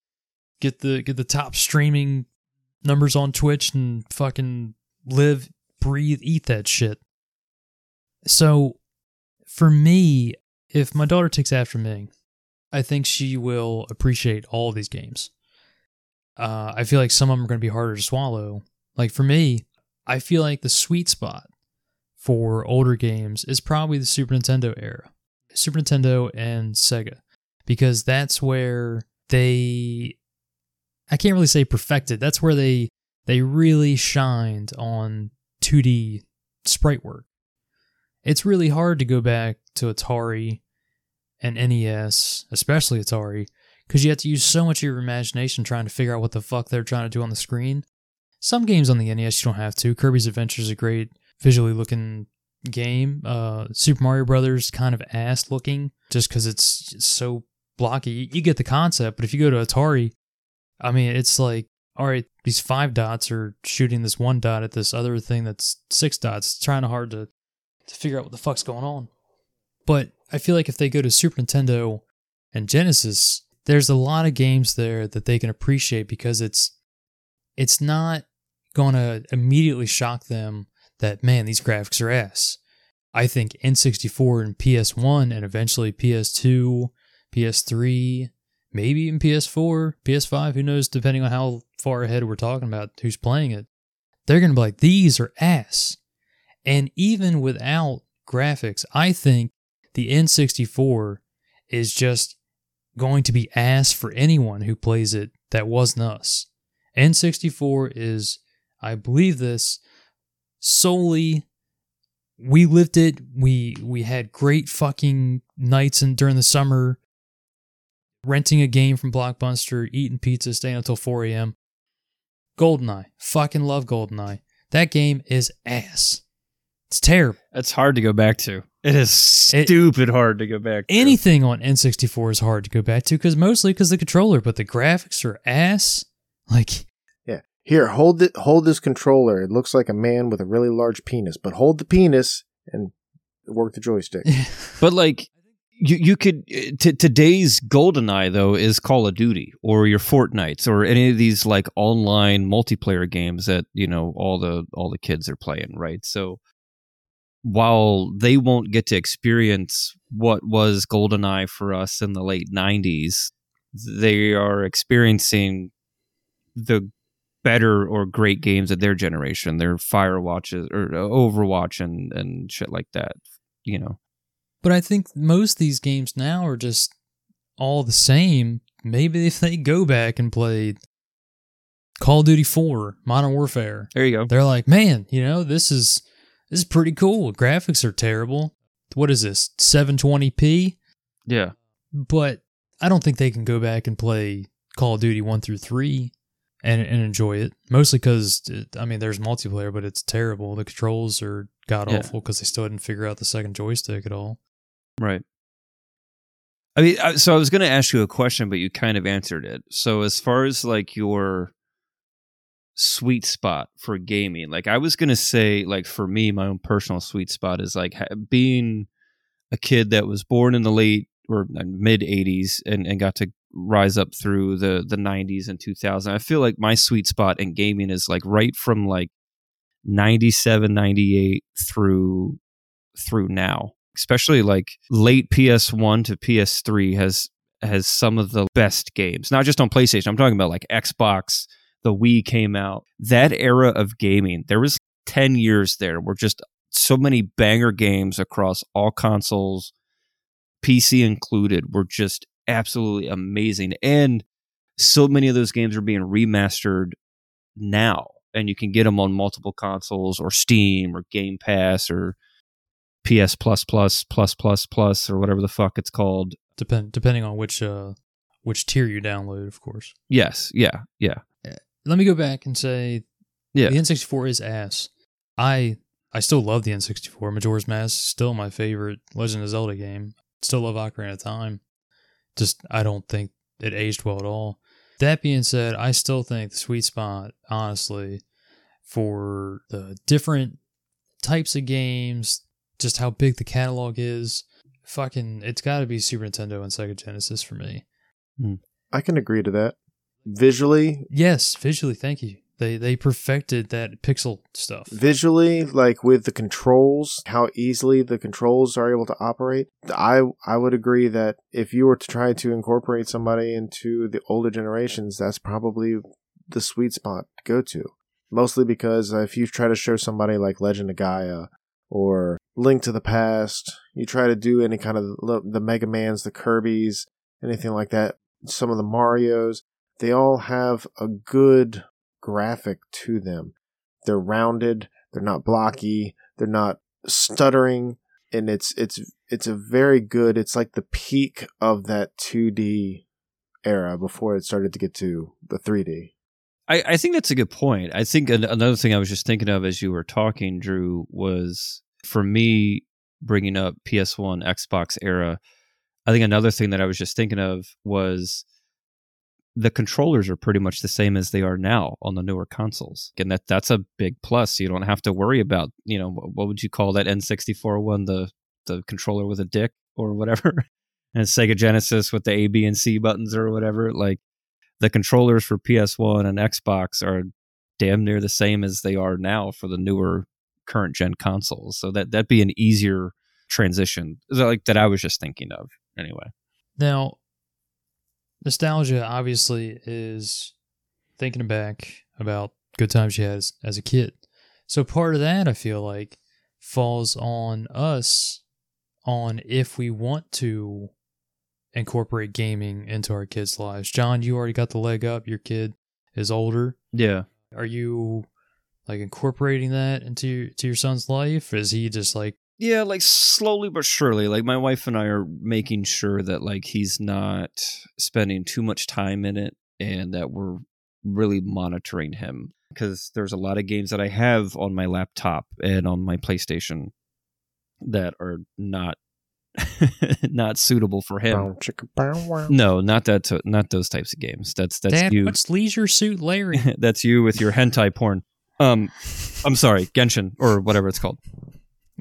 get the get the top streaming numbers on Twitch and fucking live, breathe, eat that shit. So for me, if my daughter takes after me, I think she will appreciate all these games. Uh, I feel like some of them are going to be harder to swallow. Like for me, I feel like the sweet spot for older games is probably the Super Nintendo era, Super Nintendo and Sega, because that's where they, I can't really say perfected. That's where they they really shined on 2D sprite work. It's really hard to go back to Atari and NES, especially Atari, because you have to use so much of your imagination trying to figure out what the fuck they're trying to do on the screen. Some games on the NES you don't have to. Kirby's Adventure is a great visually looking game. Uh, Super Mario Brothers kind of ass looking just because it's so blocky. You, get the concept, but if you go to Atari, I mean, it's like, all right, these five dots are shooting this one dot at this other thing that's six dots. It's trying hard to to figure out what the fuck's going on. But I feel like if they go to Super Nintendo and Genesis, there's a lot of games there that they can appreciate because it's it's not going to immediately shock them that man these graphics are ass. I think N64 and PS1 and eventually PS2, PS3, maybe even PS4, PS5, who knows depending on how far ahead we're talking about who's playing it. They're going to be like these are ass. And even without graphics, I think the N64 is just going to be ass for anyone who plays it that wasn't us. N64 is, I believe this, solely we lived it. We we had great fucking nights and during the summer renting a game from Blockbuster, eating pizza, staying until 4 a.m. GoldenEye. Fucking love GoldenEye. That game is ass. It's terrible. It's hard to go back to. It is It- stupid hard to go back to. Anything on N64 is hard to go back to because mostly because the controller, but the graphics are ass. Like, Yeah. Here, hold it. Hold this controller. It looks like a man with a really large penis, but hold the penis and work the joystick. But like you, you could uh, t- today's GoldenEye though is Call of Duty or your Fortnites or any of these like online multiplayer games that you know all the all the kids are playing, right? So while they won't get to experience what was GoldenEye for us in the late '90s, they are experiencing the better or great games of their generation. Their Firewatches or uh, Overwatch and and shit like that. You know. but I think most of these games now are just all the same. Maybe if they go back and play Call of Duty 4, Modern Warfare, There you go. they're like, man, you know, this is this is pretty cool. Graphics are terrible. What is this? 720p? Yeah. But I don't think they can go back and play Call of Duty 1 through 3 and, and enjoy it. Mostly because, I mean, there's multiplayer, but it's terrible. The controls are god awful because they still didn't figure out the second joystick at all. Right. I mean, so I was going to ask you a question, but you kind of answered it. So as far as like your sweet spot for gaming, like I was going to say, like for me, my own personal sweet spot is like being a kid that was born in the late or uh, mid 80s and, and got to rise up through the the 90s and 2000 i feel like my sweet spot in gaming is like right from like 97 98 through through now. Especially like late ps1 to ps3 has has some of the best games. Not just on playstation i'm talking about like xbox the wii came out that era of gaming there was 10 years there where just so many banger games across all consoles pc included were just absolutely amazing. And so many of those games are being remastered now and you can get them on multiple consoles or steam or game pass or ps plus plus plus plus plus or whatever the fuck it's called. Depend depending on which uh which tier you download, of course. yes yeah yeah Let me go back and say Yeah. the N64 is ass. I I still love the N64. Majora's Mask is still my favorite Legend of Zelda game. Still love Ocarina of Time. Just I don't think it aged well at all. That being said, I still think the sweet spot, honestly, for the different types of games, just how big the catalog is, fucking it's gotta be Super Nintendo and Sega Genesis for me. Hmm. I can agree to that. Visually, Yes, visually, thank you. They they perfected that pixel stuff. visually, like with the controls, how easily the controls are able to operate. I I would agree that if you were to try to incorporate somebody into the older generations, that's probably the sweet spot to go to. Mostly because uh, if you try to show somebody like Legend of Gaia or Link to the Past, you try to do any kind of the the Mega Mans, the Kirby's, anything like that, some of the Marios, they all have a good graphic to them. They're rounded, they're not blocky, they're not stuttering, and it's it's it's a very good. It's like the peak of that 2D era before it started to get to the 3D. I, I think that's a good point. I think an, another thing I was just thinking of as you were talking, Drew, was for me bringing up PS1, Xbox era. I think another thing that I was just thinking of was the controllers are pretty much the same as they are now on the newer consoles, and that that's a big plus. You don't have to worry about you know what would you call that N64 one the the controller with a dick or whatever, and Sega Genesis with the A, B, and C buttons or whatever. Like the controllers for PS1 and Xbox are damn near the same as they are now for the newer current gen consoles. So that that'd be an easier transition. Like that I was just thinking of anyway. Now, nostalgia obviously is thinking back about good times you had as, as a kid. So part of that I feel like falls on us on if we want to incorporate gaming into our kids' lives. John, you already got the leg up. Your kid is older. Yeah. Are you like incorporating that into your, to your son's life? Is he just like Yeah, like slowly but surely. Like my wife and I are making sure that like he's not spending too much time in it and that we're really monitoring him because there's a lot of games that I have on my laptop and on my PlayStation that are not not suitable for him. Bow, chicka, bow, wow. No, not that t- not those types of games. That's that's Dad, you. what's Leisure Suit Larry? that's you with your hentai porn. Um, I'm sorry, Genshin or whatever it's called.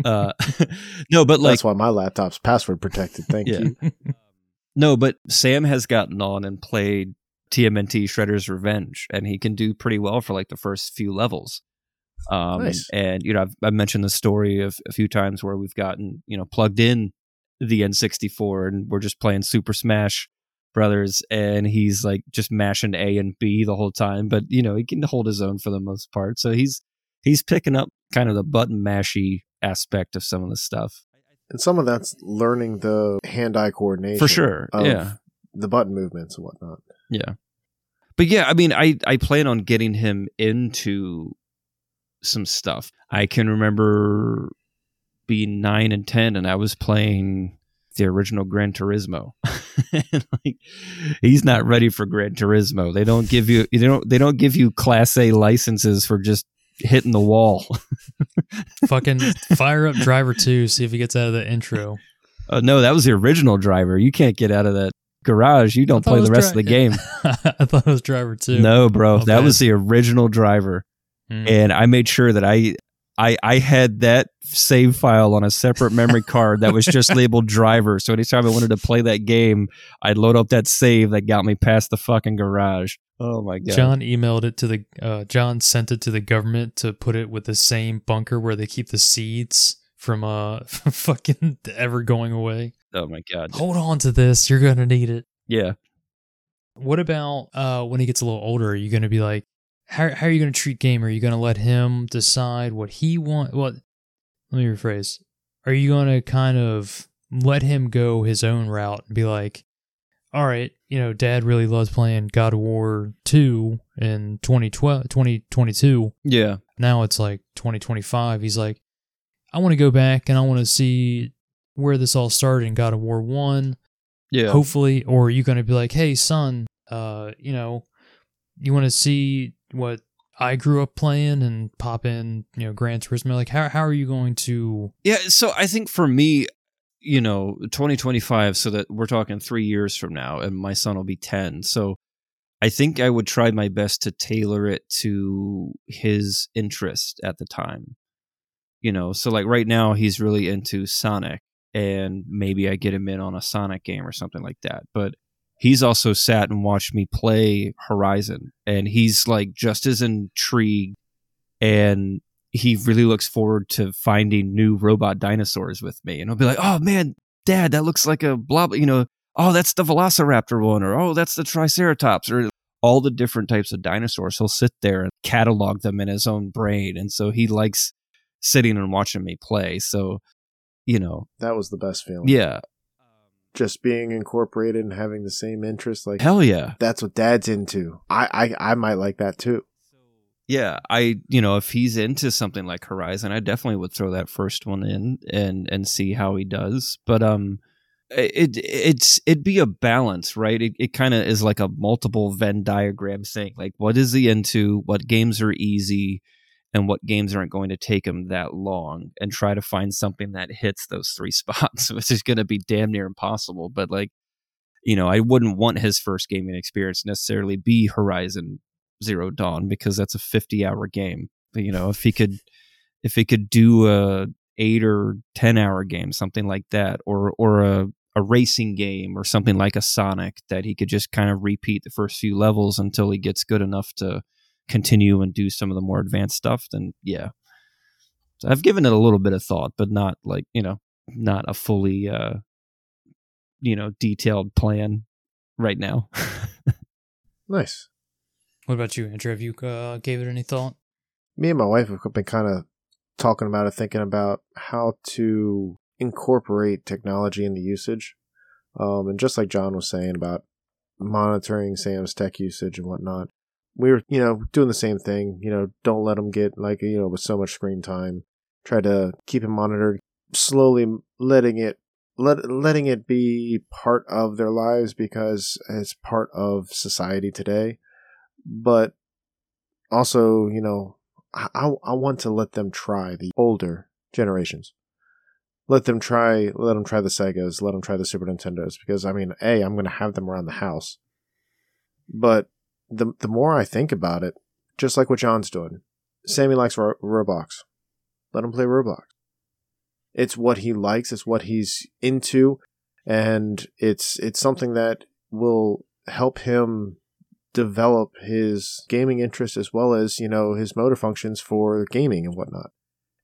Uh, no, but like That's why my laptop's password protected. Thank Yeah. you. no, but Sam has gotten on and played TMNT Shredder's Revenge, and he can do pretty well for like the first few levels. Um, Nice. And you know, I've, I've mentioned the story of a few times where we've gotten you know plugged in the N64, and we're just playing Super Smash Brothers, and he's like just mashing A and B the whole time. But you know, he can hold his own for the most part. So he's he's picking up kind of the button mashy aspect of some of the stuff And some of that's learning the hand-eye coordination for sure. of yeah. the button movements and whatnot. Yeah. But yeah, I mean, I, I plan on getting him into some stuff. I can remember being nine and 10, and I was playing the original Gran Turismo. and like, he's not ready for Gran Turismo. They don't give you, they don't, they don't give you class A licenses for just hitting the wall. Fucking fire up Driver 2, see if he gets out of the intro. Uh, no, that was the original driver. You can't get out of that garage. You don't play the rest of the game. I thought it was Driver 2. No, bro, that was the original driver. Mm. and I made sure that I I I had that save file on a separate memory card that was just labeled driver. So anytime I wanted to play that game, I'd load up that save that got me past the fucking garage. Oh my god. John emailed it to the uh, John sent it to the government to put it with the same bunker where they keep the seeds from uh fucking ever going away. Oh my god. Hold on to this, you're gonna need it. Yeah. What about uh when he gets a little older? Are you gonna be like, how how are you gonna treat game? Are you gonna let him decide what he want? What? Let me rephrase. Are you gonna kind of let him go his own route and be like, all right, you know, Dad really loves playing God of War two in 2012, 2022. Yeah. Now it's like 2025. He's like, I want to go back and I want to see where this all started in God of War one Yeah. hopefully or are you going to be like hey son uh you know you want to see what i grew up playing and pop in you know gran turismo like how, how are you going to Yeah, so I think for me, you know, 2025 so that we're talking 3 years from now and my son will be 10. So I think I would try my best to tailor it to his interest at the time. You know, so like right now he's really into Sonic and maybe I get him in on a Sonic game or something like that. But he's also sat and watched me play Horizon and he's like just as intrigued and he really looks forward to finding new robot dinosaurs with me. And I'll be like, oh man, dad, that looks like a blah, blah," you know, oh, that's the Velociraptor one, or oh, that's the Triceratops, or all the different types of dinosaurs. He'll sit there and catalog them in his own brain. And so he likes sitting and watching me play. So, you know, That was the best feeling. yeah, Just being incorporated and having the same interests. Like hell yeah. that's what dad's into. I, I I might like that too. Yeah, I you know if he's into something like Horizon, I definitely would throw that first one in and and see how he does. But um, it it's it'd be a balance, right? It it kind of is like a multiple Venn diagram thing. Like, what is he into? What games are easy? And what games aren't going to take him that long, and try to find something that hits those three spots, which is going to be damn near impossible. But like, you know, I wouldn't want his first gaming experience necessarily be Horizon Zero Dawn because that's a 50 hour game. But, you know, if he could if he could do a 8 or 10 hour game, something like that or or a a racing game or something like a Sonic that he could just kind of repeat the first few levels until he gets good enough to continue and do some of the more advanced stuff, then yeah. So I've given it a little bit of thought, but not like, you know, not a fully uh you know, detailed plan right now. Nice. what about you andrew have you uh, gave it any thought Me and my wife have been kind of talking about it, thinking about how to incorporate technology into usage. Um, and just like John was saying about monitoring Sam's tech usage and whatnot, we were, you know, doing the same thing. You know, don't let him get like, you know, with so much screen time. Try to keep him monitored, slowly letting it let letting it be part of their lives because it's part of society today. But also, you know, I I want to let them try the older generations. Let them try. Let them try the Segas. Let them try the Super Nintendos because I mean, a I'm going to have them around the house. But the the more I think about it, just like what John's doing, Sammy likes Ro- Roblox. Let him play Roblox. It's what he likes. It's what he's into, and it's it's something that will help him develop his gaming interest as well as you know his motor functions for gaming and whatnot.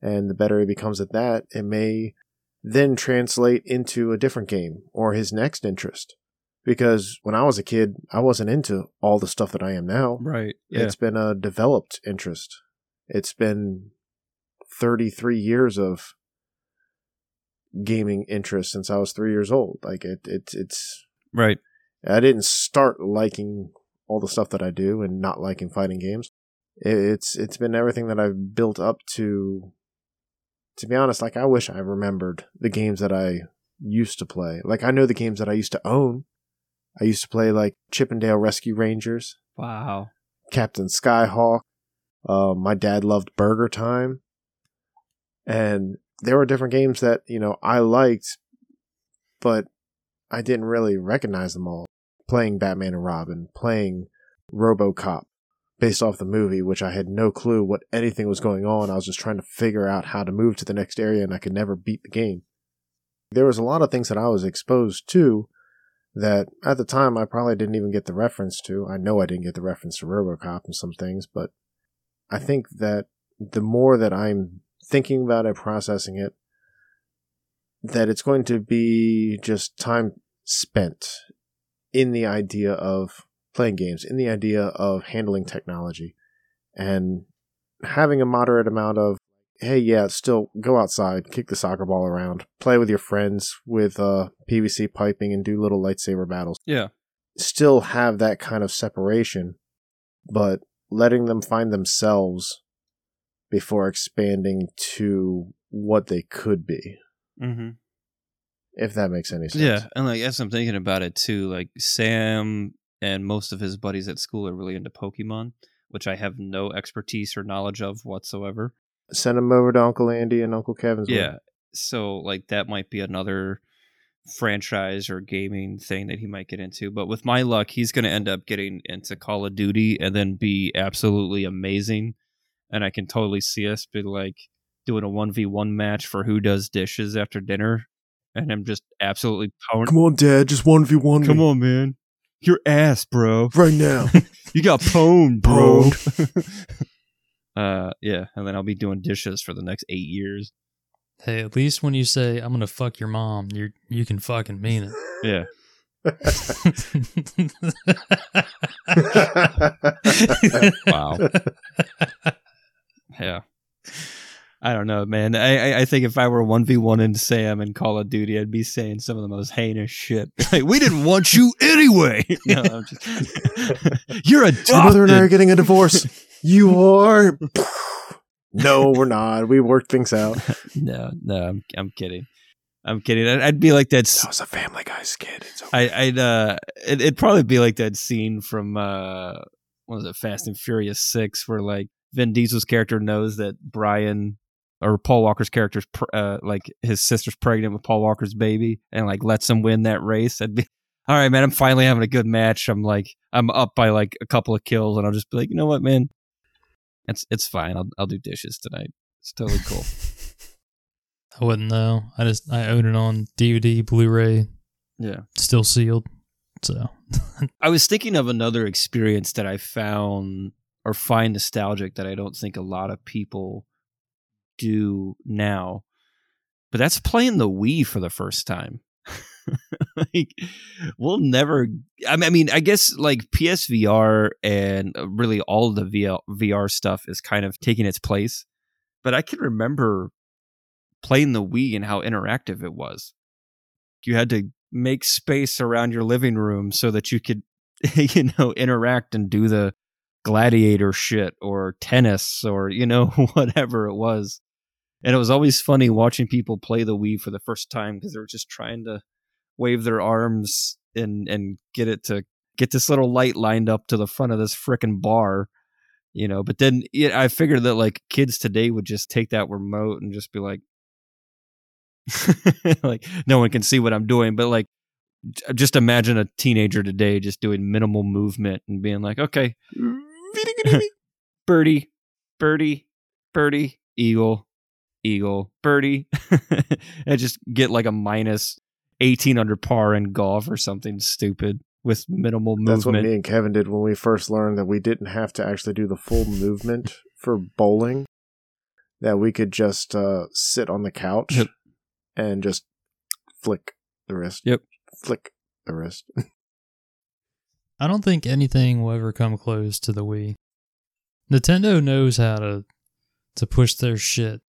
And the better he becomes at that, it may then translate into a different game or his next interest. Because when I was a kid, I wasn't into all the stuff that I am now. Right. Yeah. It's been a developed interest. It's been 33 years of gaming interest since I was three years old. Like it, it, it's, right. I didn't start liking all the stuff that I do and not liking fighting games. It, it's, it's been everything that I've built up to, to be honest, like I wish I remembered the games that I used to play. Like I know the games that I used to own. I used to play like Chip 'n Dale Rescue Rangers. Wow. Captain Skyhawk. Uh, my dad loved Burger Time. And there were different games that, you know, I liked, but I didn't really recognize them all. Playing Batman and Robin, playing Robocop based off the movie, which I had no clue what anything was going on. I was just trying to figure out how to move to the next area and I could never beat the game. There was a lot of things that I was exposed to that at the time I probably didn't even get the reference to. I know I didn't get the reference to Robocop and some things, but I think that the more that I'm thinking about it, processing it, that it's going to be just time spent in the idea of playing games, in the idea of handling technology, and having a moderate amount of, hey, yeah, still go outside, kick the soccer ball around, play with your friends with uh, PVC piping, and do little lightsaber battles. Yeah. Still have that kind of separation, but letting them find themselves before expanding to what they could be, Mm-hmm. if that makes any sense. Yeah, and like as I'm thinking about it too, like Sam and most of his buddies at school are really into Pokemon, which I have no expertise or knowledge of whatsoever. Send them over to Uncle Andy and Uncle Kevin's. way. Yeah, so like that might be another franchise or gaming thing that he might get into. But with my luck, he's going to end up getting into Call of Duty and then be absolutely amazing. And I can totally see us be like doing a one v one match for who does dishes after dinner, and I'm just absolutely powering. Come on, Dad, just one v one. Come on, man. Your ass, bro. right now. You got pwned, bro. uh, yeah, and then I'll be doing dishes for the next eight years. Hey, at least when you say I'm gonna fuck your mom, you you can fucking mean it. Yeah. Wow. Yeah. I don't know, man. I, I- I think if I were one v one in Sam in Call of Duty, I'd be saying some of the most heinous shit. Like, we didn't want you anyway. No, I'm just, you're Your mother and I are getting a divorce. You are. no, we're not. We worked things out. No, no, I'm I'm kidding. I'm kidding. I'd, I'd be like that. That was a Family Guy skit. It's okay. I, I'd uh, it, it'd probably be like that scene from uh, what was it, Fast and Furious Six, where like Vin Diesel's character knows that Brian or Paul Walker's character's pr- uh, like his sister's pregnant with Paul Walker's baby, and like lets him win that race. I'd be, all right, man. I'm finally having a good match. I'm like, I'm up by like a couple of kills, and I'll just be like, you know what, man, it's it's fine. I'll I'll do dishes tonight. It's totally cool. I wouldn't know. I just I own it on DVD, Blu-ray, yeah. still sealed. So I was thinking of another experience that I found or find nostalgic that I don't think a lot of people do now. But that's playing the Wii for the first time. like we'll never I mean, I mean I guess like PSVR and uh, really all the VR, VR stuff is kind of taking its place. But I can remember playing the Wii and how interactive it was. You had to make space around your living room so that you could you know interact and do the gladiator shit or tennis or you know whatever it was and it was always funny watching people play the Wii for the first time because they were just trying to wave their arms and and get it to get this little light lined up to the front of this frickin' bar, you know. But then yeah, I figured that like kids today would just take that remote and just be like, like no one can see what I'm doing, but like just imagine a teenager today just doing minimal movement and being like, okay, birdie, birdie, birdie, eagle, eagle, birdie, and just get like a minus 18 under par in golf or something stupid with minimal That's what movement. me and Kevin did when we first learned that we didn't have to actually do the full movement for bowling. That we could just uh, sit on the couch Yep. and just flick the wrist. Yep. Flick the wrist. I don't think anything will ever come close to the Wii. Nintendo knows how to to push their shit,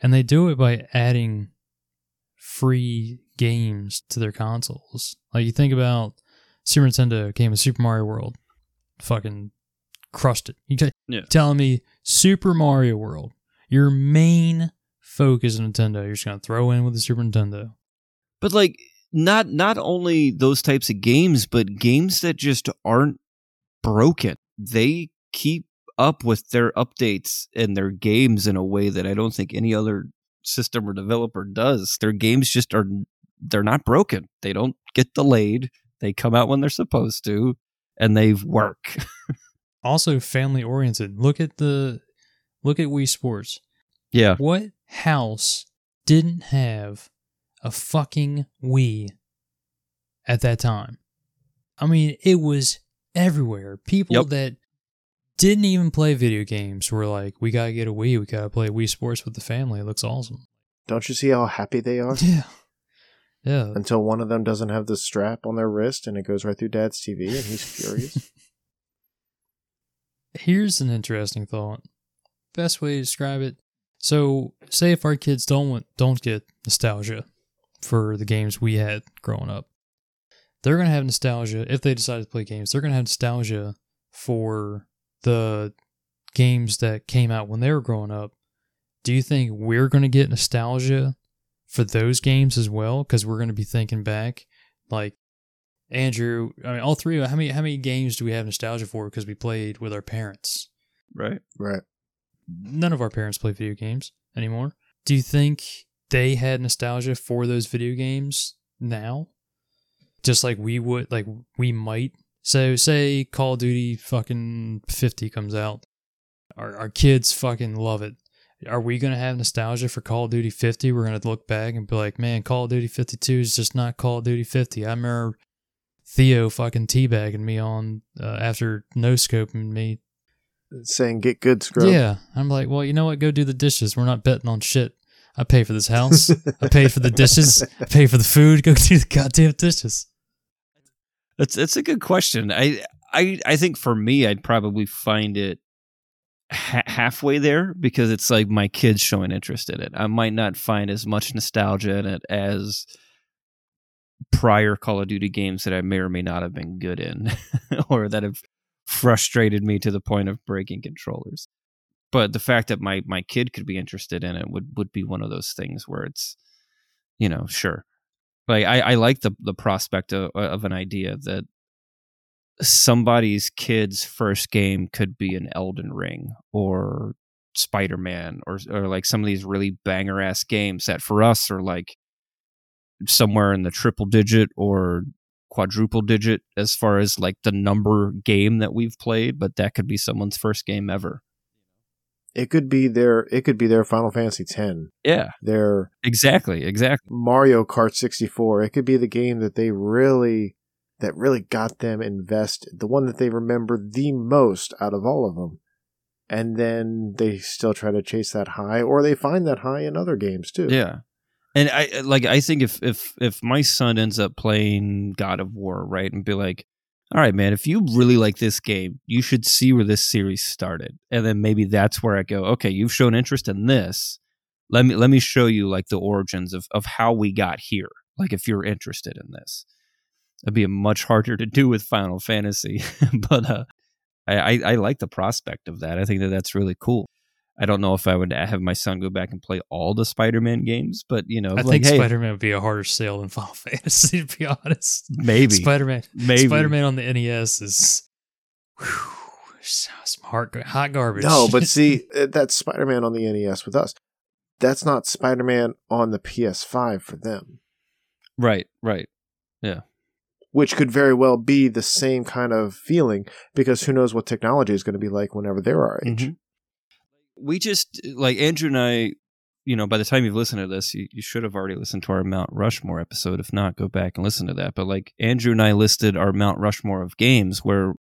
and they do it by adding free games to their consoles. Like you think about Super Nintendo came with Super Mario World, fucking crushed it. You t- Yeah. telling me Super Mario World, your main focus of Nintendo, you're just gonna throw in with the Super Nintendo. but like not not only those types of games but games that just aren't broken they keep up with their updates and their games in a way that i don't think any other system or developer does their games just are they're not broken they don't get delayed they come out when they're supposed to and they work Also family oriented. Look at the look at Wii Sports. yeah What house didn't have a fucking Wii at that time? I mean, it was everywhere. People Yep. that didn't even play video games were like, "We gotta get a Wii. We gotta play Wii Sports with the family. It looks awesome." Don't you see how happy they are? Yeah, yeah. Until one of them doesn't have the strap on their wrist and it goes right through dad's TV and he's furious. Here's an interesting thought. Best way to describe it. So, say if our kids don't want, don't get nostalgia for the games we had growing up, they're gonna have nostalgia if they decide to play games. They're gonna have nostalgia for the games that came out when they were growing up. Do you think we're gonna get nostalgia for those games as well? Because we're gonna be thinking back, like Andrew. I mean, all three. of How many how many games do we have nostalgia for? Because we played with our parents right right. none of our parents play video games anymore. Do you think they had nostalgia for those video games now? Just like we would, like we might. So, say Call of Duty fucking 50 comes out. Our, our kids fucking love it. Are we going to have nostalgia for Call of Duty 50? We're going to look back and be like, man, Call of Duty 52 is just not Call of Duty 50. I remember Theo fucking teabagging me on uh, after no scoping me Saying get good, scrub. yeah. I'm like, well, you know what? Go do the dishes. We're not betting on shit. I pay for this house. I paid for the dishes. I pay for the food. Go do the goddamn dishes. That's that's a good question. I I I think for me, I'd probably find it ha- halfway there because it's like my kids showing interest in it. I might not find as much nostalgia in it as prior Call of Duty games that I may or may not have been good in, or that have frustrated me to the point of breaking controllers. But the fact that my my kid could be interested in it would would be one of those things where it's, you know, sure like I, I like the the prospect of, of an idea that somebody's kid's first game could be an Elden Ring or Spider Man or or like some of these really banger ass games that for us are like somewhere in the triple digit or quadruple digit as far as like the number game that we've played, but that could be someone's first game ever. It could be their it could be their Final Fantasy X, Yeah, their exactly, exactly. Mario Kart 64. It could be the game that they really that really got them invested, the one that they remember the most out of all of them. And then they still try to chase that high or they find that high in other games too. Yeah. And I like I think if if if my son ends up playing God of War, right, and be like, all right, man, if you really like this game, you should see where this series started. And then maybe that's where I go, okay, you've shown interest in this. Let me let me show you like the origins of, of how we got here. Like if you're interested in this. It'd be much harder to do with Final Fantasy. but uh I, I, I like the prospect of that. I think that that's really cool. I don't know if I would have my son go back and play all the Spider-Man games, but you know, I like, think hey, Spider Man would be a harder sale than Final Fantasy, to be honest. maybe, Spider Man, maybe. Spider Man on the NES is whew, some hard, hot garbage. No, but see, uh, that's Spider Man on the NES with us. That's not Spider Man on the PS5 for them, right, right. Which could very well be the same kind of feeling because who knows what technology is going to be like whenever they're our age. Mhm. We just like Andrew and I. You know, by the time you've listened to this, you, you should have already listened to our Mount Rushmore episode. If not, go back and listen to that. But like Andrew and I listed our Mount Rushmore of games where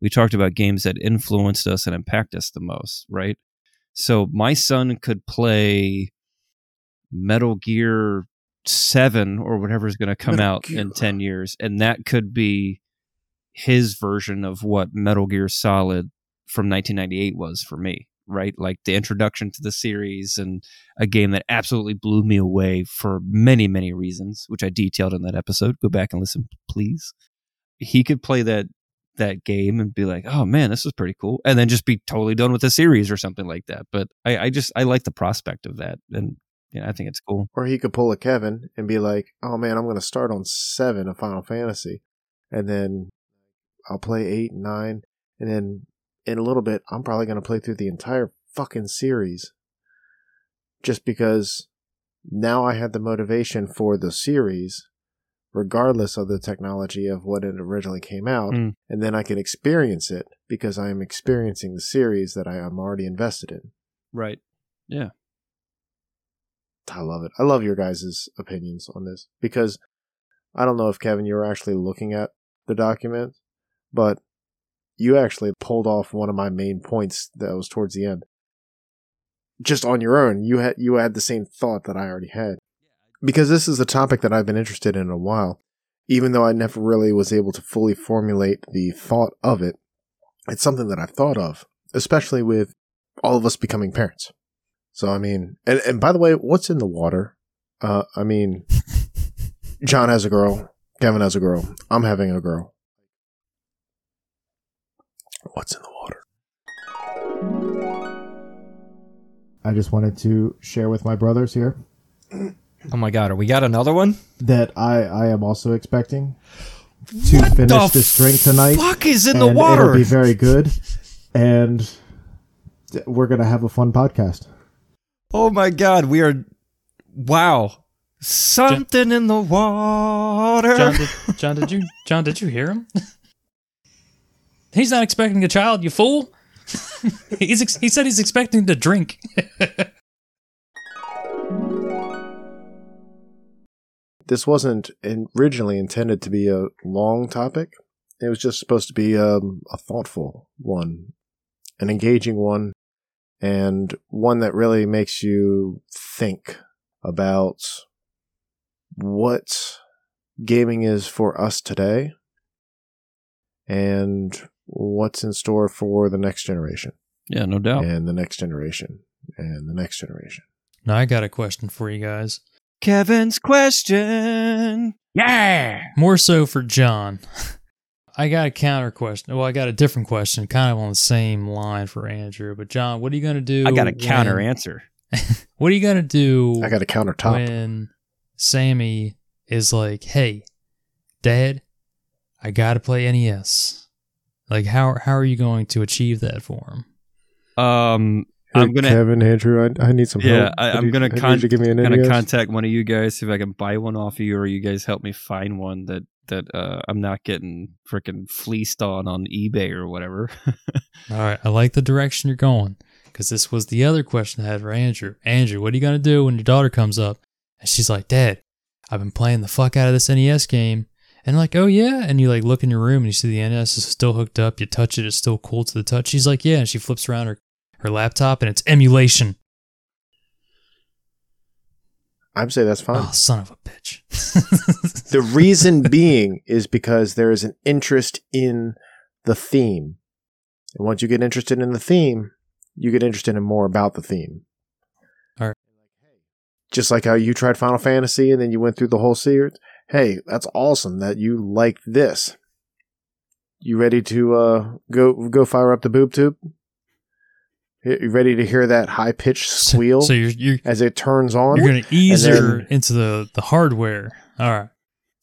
we talked about games that influenced us and impact us the most, right? So my son could play Metal Gear 7 or whatever is going to come Metal out Gear. in 10 years. And that could be his version of what Metal Gear Solid from 1998 was for me, right? Like the introduction to the series and a game that absolutely blew me away for many, many reasons, which I detailed in that episode. Go back and listen, please. He could play that that game and be like, "Oh man, this is pretty cool," and then just be totally done with the series or something like that. But I, I just I like the prospect of that, and yeah, I think it's cool. Or he could pull a Kevin and be like, "Oh man, I'm going to start on seven of Final Fantasy, and then I'll play eight and nine, and then in a little bit, I'm probably going to play through the entire fucking series, just because now I had the motivation for the series, regardless of the technology of what it originally came out, Mm. and then I can experience it because I am experiencing the series that I am already invested in. Right. Yeah. I love it. I love your guys' opinions on this because I don't know if Kevin, you were actually looking at the document, but you actually pulled off one of my main points that was towards the end. Just on your own, you had you had the same thought that I already had. Because this is a topic that I've been interested in a while, even though I never really was able to fully formulate the thought of it. It's something that I've thought of, especially with all of us becoming parents. So I mean, and, and by the way, what's in the water? Uh, I mean, John has a girl, Kevin has a girl, I'm having a girl. What's in the water? I just wanted to share with my brothers here Oh my god, are we got another one? that I, I am also expecting to finish the this drink tonight. Fuck is in and the water? It'll be very good, and th- we're gonna have a fun podcast. Oh my god, we are wow. Something in the water. John, did, John, did you John, did you hear him? he's not expecting a child, you fool. he's ex- he said he's expecting to drink. this wasn't originally intended to be a long topic. It was just supposed to be um, a thoughtful one, an engaging one, and one that really makes you think about what gaming is for us today and what's in store for the next generation yeah, no doubt. and the next generation and the next generation. now I got a question for you guys. Kevin's question. Yeah. More so for John. I got a counter question. Well, I got a different question, kind of on the same line for Andrew. But John, what are you gonna do? I got a counter when- answer. What are you gonna do? I got a countertop. when Sammy is like, "Hey, Dad, I gotta play NES." Like, how how are you going to achieve that for him? Um I'm gonna Kevin, Andrew, I, I need some Yeah, help. I- I I'm gonna I con- you to give me an gonna contact one of you guys see if I can buy one off of you, or you guys help me find one that that uh, I'm not getting freaking fleeced on on eBay or whatever. All right, I like the direction you're going because this was the other question I had for Andrew. Andrew, what are you gonna do when your daughter comes up and she's like, "Dad, I've been playing the fuck out of this NES game," and like, "Oh yeah," and you like look in your room and you see the NES is still hooked up. You touch it, it's still cool to the touch. She's like, "Yeah," and she flips around her her laptop and it's emulation. I'd say that's fine. Oh, son of a bitch. The reason being is because there is an interest in the theme. And once you get interested in the theme, you get interested in more about the theme. All right. Just like how you tried Final Fantasy and then you went through the whole series. Hey, that's awesome that you like this. You ready to uh, go go fire up the boob tube? You you ready to hear that high pitched squeal So you're you're as it turns on? you're gonna ease her then- into the the hardware. All right.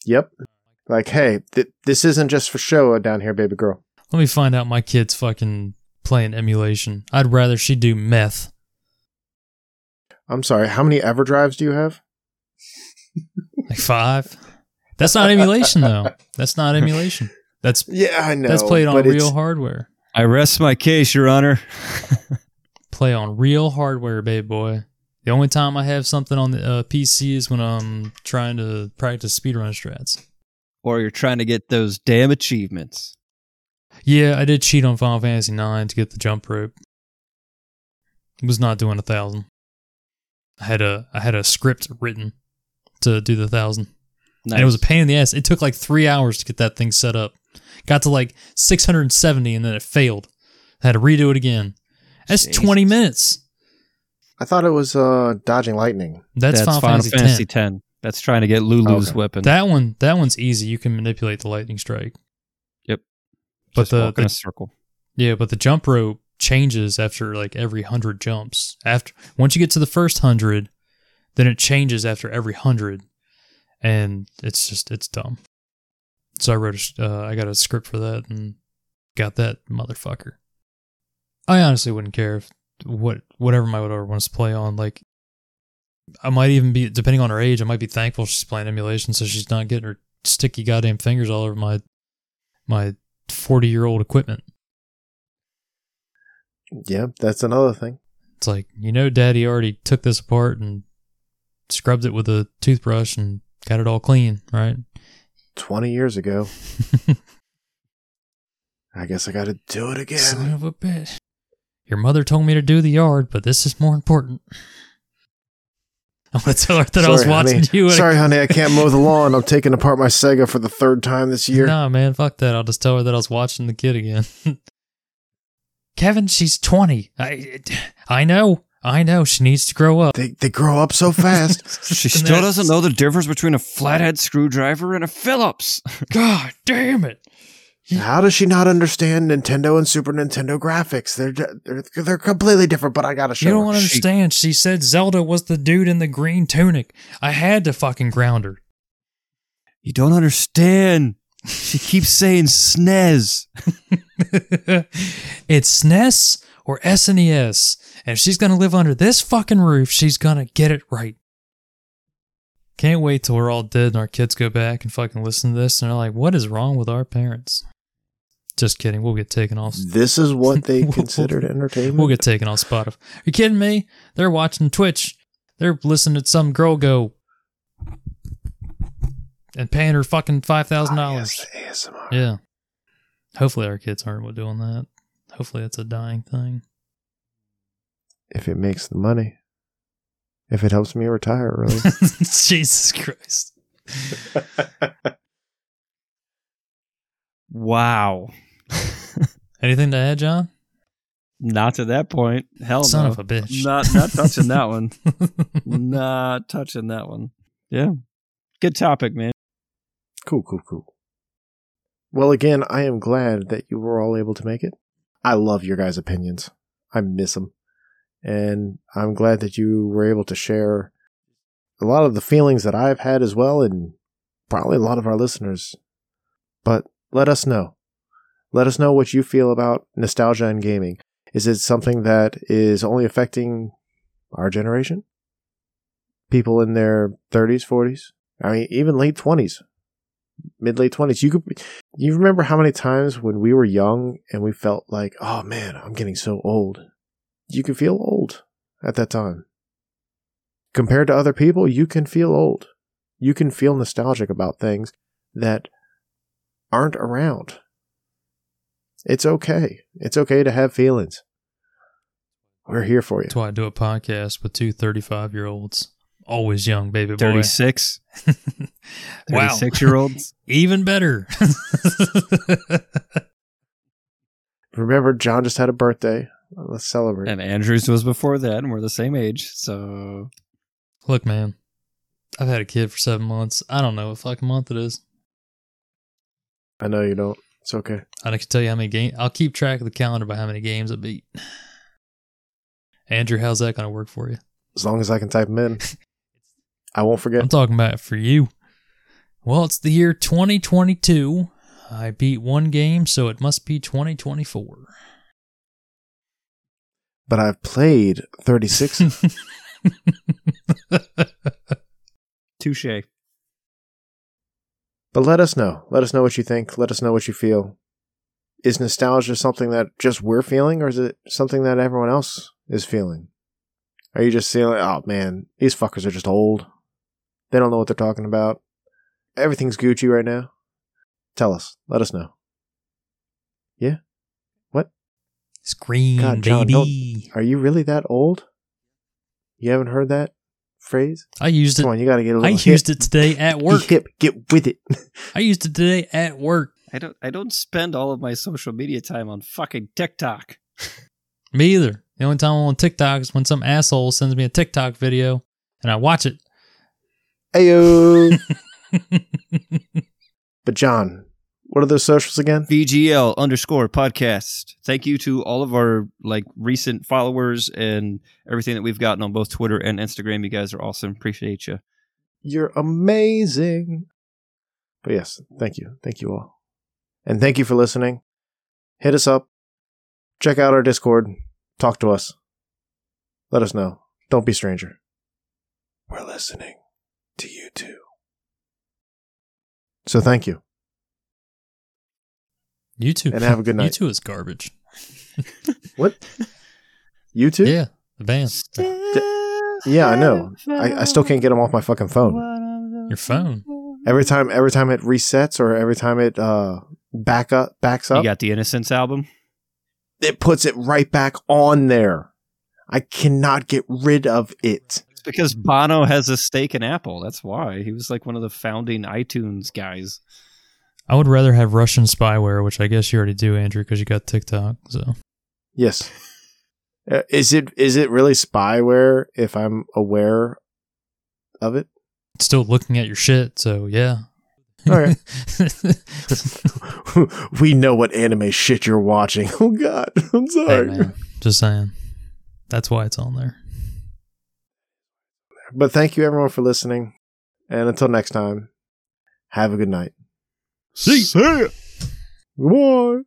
Yep. Like, hey, th- this isn't just for show down here, baby girl. Let me find out my kid's fucking playing emulation. I'd rather she do meth. I'm sorry. How many EverDrives do you have? Like five. That's not emulation though. That's not emulation. That's Yeah, I know. that's played on real hardware. I rest my case, Your Honor. Play on real hardware, baby boy. The only time I have something on the uh, PC is when I'm trying to practice speedrun strats. or you're trying to get those damn achievements. Yeah, I did cheat on Final Fantasy IX to get the jump rope. Was not doing a thousand. I had a I had a script written to do the thousand. Nice. And it was a pain in the ass. It took like three hours to get that thing set up. Got to like 670 and then it failed. I had to redo it again. That's Jesus. 20 minutes. I thought it was uh, dodging lightning. That's, That's Final, Final Fantasy, Fantasy X. X. That's trying to get Lulu's Okay. weapon. That one, that one's easy. You can manipulate the lightning strike. Yep. But Just the- the- a circle. Yeah, but the jump rope changes after like every hundred jumps. After once you get to the first hundred, then it changes after every hundred, and it's just it's dumb. So I wrote a, uh, I got a script for that and got that motherfucker. I honestly wouldn't care if what whatever my daughter wants to play on. Like, I might even be depending on her age. I might be thankful she's playing emulation, so she's not getting her sticky goddamn fingers all over my my forty year old equipment. Yeah, that's another thing. It's like, you know, daddy already took this apart and scrubbed it with a toothbrush and got it all clean, right? 20 years ago. I guess I got to do it again. Son of a bitch. Your mother told me to do the yard, but this is more important. I'm going to tell her that I was watching honey. you. at a- Sorry, honey, I can't mow the lawn. I'm taking apart my Sega for the third time this year. Nah, man, fuck that. I'll just tell her that I was watching the kid again. Kevin, she's 20. I, I know. I know. She needs to grow up. They, they grow up so fast. She still doesn't know the difference between a flathead screwdriver and a Phillips. God damn it. How does she not understand Nintendo and Super Nintendo graphics? They're they're, they're completely different, but I gotta show You You don't her. understand. She said Zelda was the dude in the green tunic. I had to fucking ground her. You don't understand. She keeps saying SNES. it's SNES or SNES. And if she's going to live under this fucking roof, she's going to get it right. Can't wait till we're all dead and our kids go back and fucking listen to this and they're like, what is wrong with our parents? Just kidding. We'll get taken off. This is what they considered entertainment. We'll get taken off Spotify. Are you kidding me? They're watching Twitch. They're listening to some girl go and paying her fucking five thousand dollars. ASMR. Yeah. Hopefully our kids aren't doing that. Hopefully it's a dying thing. If it makes the money, if it helps me retire early. Jesus Christ. Wow. Anything to add, John? Not to that point. Hell Son no. of a bitch. Not not touching that one. Not touching that one. Yeah. Good topic, man. cool, cool, cool. Well, again, I am glad that you were all able to make it. I love your guys' opinions. I miss them. And I'm glad that you were able to share a lot of the feelings that I've had as well, and probably a lot of our listeners. But let us know. Let us know what you feel about nostalgia and gaming. Is it something that is only affecting our generation? People in their 30s, 40s? I mean, even late 20s, mid late 20s. You could, you remember how many times when we were young and we felt like, oh man, I'm getting so old. You can feel old at that time. Compared to other people, you can feel old. You can feel nostalgic about things that aren't around. It's okay. It's okay to have feelings. We're here for you. That's why I do a podcast with two 35 year olds. Always young, baby boy. 36. Wow. 36 year olds. Even better. Remember, John just had a birthday. Let's celebrate. and Andrews was before that, and we're the same age. So Look, man, I've had a kid for seven months. I don't know what fucking month it is. I know you don't. It's okay. I can tell you how many games. I'll keep track of the calendar by how many games I beat. Andrew, how's that going to work for you? As long as I can type them in, I won't forget. I'm talking about for you. Well, it's the year 2022. I beat one game, so it must be 2024. But I've played 36. Touche. But let us know. Let us know what you think. Let us know what you feel. Is nostalgia something that just we're feeling, or is it something that everyone else is feeling? Are you just feeling, oh man, these fuckers are just old. They don't know what they're talking about. Everything's Gucci right now. Tell us. Let us know. Yeah? What? Scream, God, John, baby. Are you really that old? You haven't heard that phrase? I used it. Come on, you got to get a I little used hip. it today at Be work. hip. Get with it. I used it today at work. I don't I don't spend all of my social media time on fucking TikTok. Me either. The only time I'm on TikTok is when some asshole sends me a TikTok video and I watch it. Ayo. but John, what are those socials again? VGL underscore podcast. Thank you to all of our like recent followers and everything that we've gotten on both Twitter and Instagram. You guys are awesome. Appreciate you. You're amazing. But yes, thank you. Thank you all. And thank you for listening. Hit us up. Check out our Discord. Talk to us. Let us know. Don't be a stranger. We're listening to you too. So thank you. YouTube. And have a good night. YouTube is garbage. What? You too? Yeah, the band. Yeah, I know. I, I still can't get them off my fucking phone. Your phone. Every time, every time it resets or every time it uh back up, backs up. You got the Innocence album. it puts it right back on there. I cannot get rid of it. It's because Bono has a stake in Apple. That's why he was like one of the founding iTunes guys. I would rather have Russian spyware, which I guess you already do, Andrew, because you got TikTok. So Yes. Uh, Is it is it really spyware if I'm aware of it? it's still looking at your shit. So yeah. All right. we know what anime shit you're watching. Oh God, I'm sorry. man, just saying. That's why it's on there. but thank you everyone for listening, and until next time, have a good night. See. See ya. Goodbye.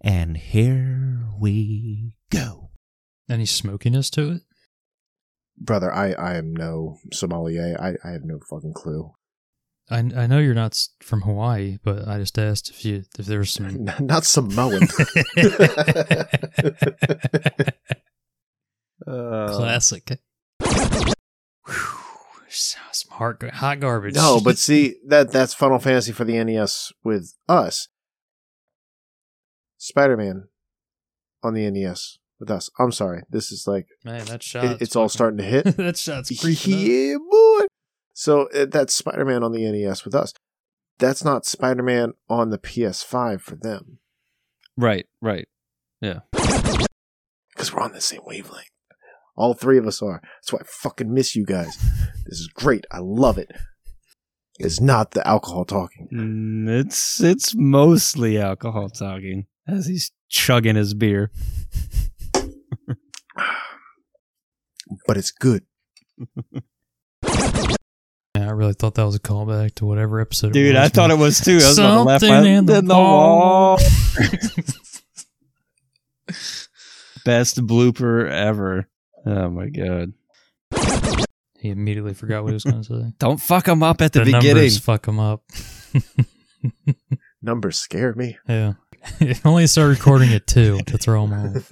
And here we go. Any smokiness to it? Brother, I, I am no sommelier. I, I have no fucking clue. I, I know you're not from Hawaii, but I just asked if you if there was some. Not Samoan. Uh, Classic. Whew, some hard, hot garbage. no, but see that that's Final Fantasy for the NES with us. Spider Man on the NES with us. I'm sorry. This is like man, that shot. it, it's all starting to hit. that shot's creeping up. yeah, boy. So uh, that's Spider Man on the NES with us. That's not Spider Man on the PS5 for them right, right. Yeah. Because we're on the same wavelength. All three of us are. That's why I fucking miss you guys. This is great. I love it. It's not the alcohol talking. Mm, it's it's mostly alcohol talking as he's chugging his beer. but it's good. Yeah, I really thought that was a callback to whatever episode. Dude, it was, I thought it was too. I was about to laugh. Something my- in the wall. wall. Best blooper ever. Oh my god! He immediately forgot what he was going to say. Don't fuck him up at the, beginning. numbers fuck him up. Numbers scare me. yeah. If only start recording at two to throw him off.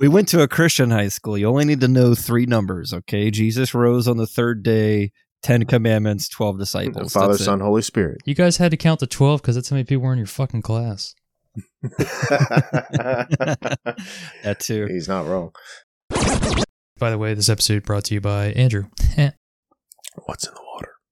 we went to a Christian high school. You only need to know three numbers, okay? Jesus rose on the third day. Ten commandments, twelve disciples. Father, That's it. Son, Holy Spirit. You guys had to count to 12 because that's how many people were in your fucking class. That too. He's not wrong. By the way, this episode brought to you by Andrew. What's in the water?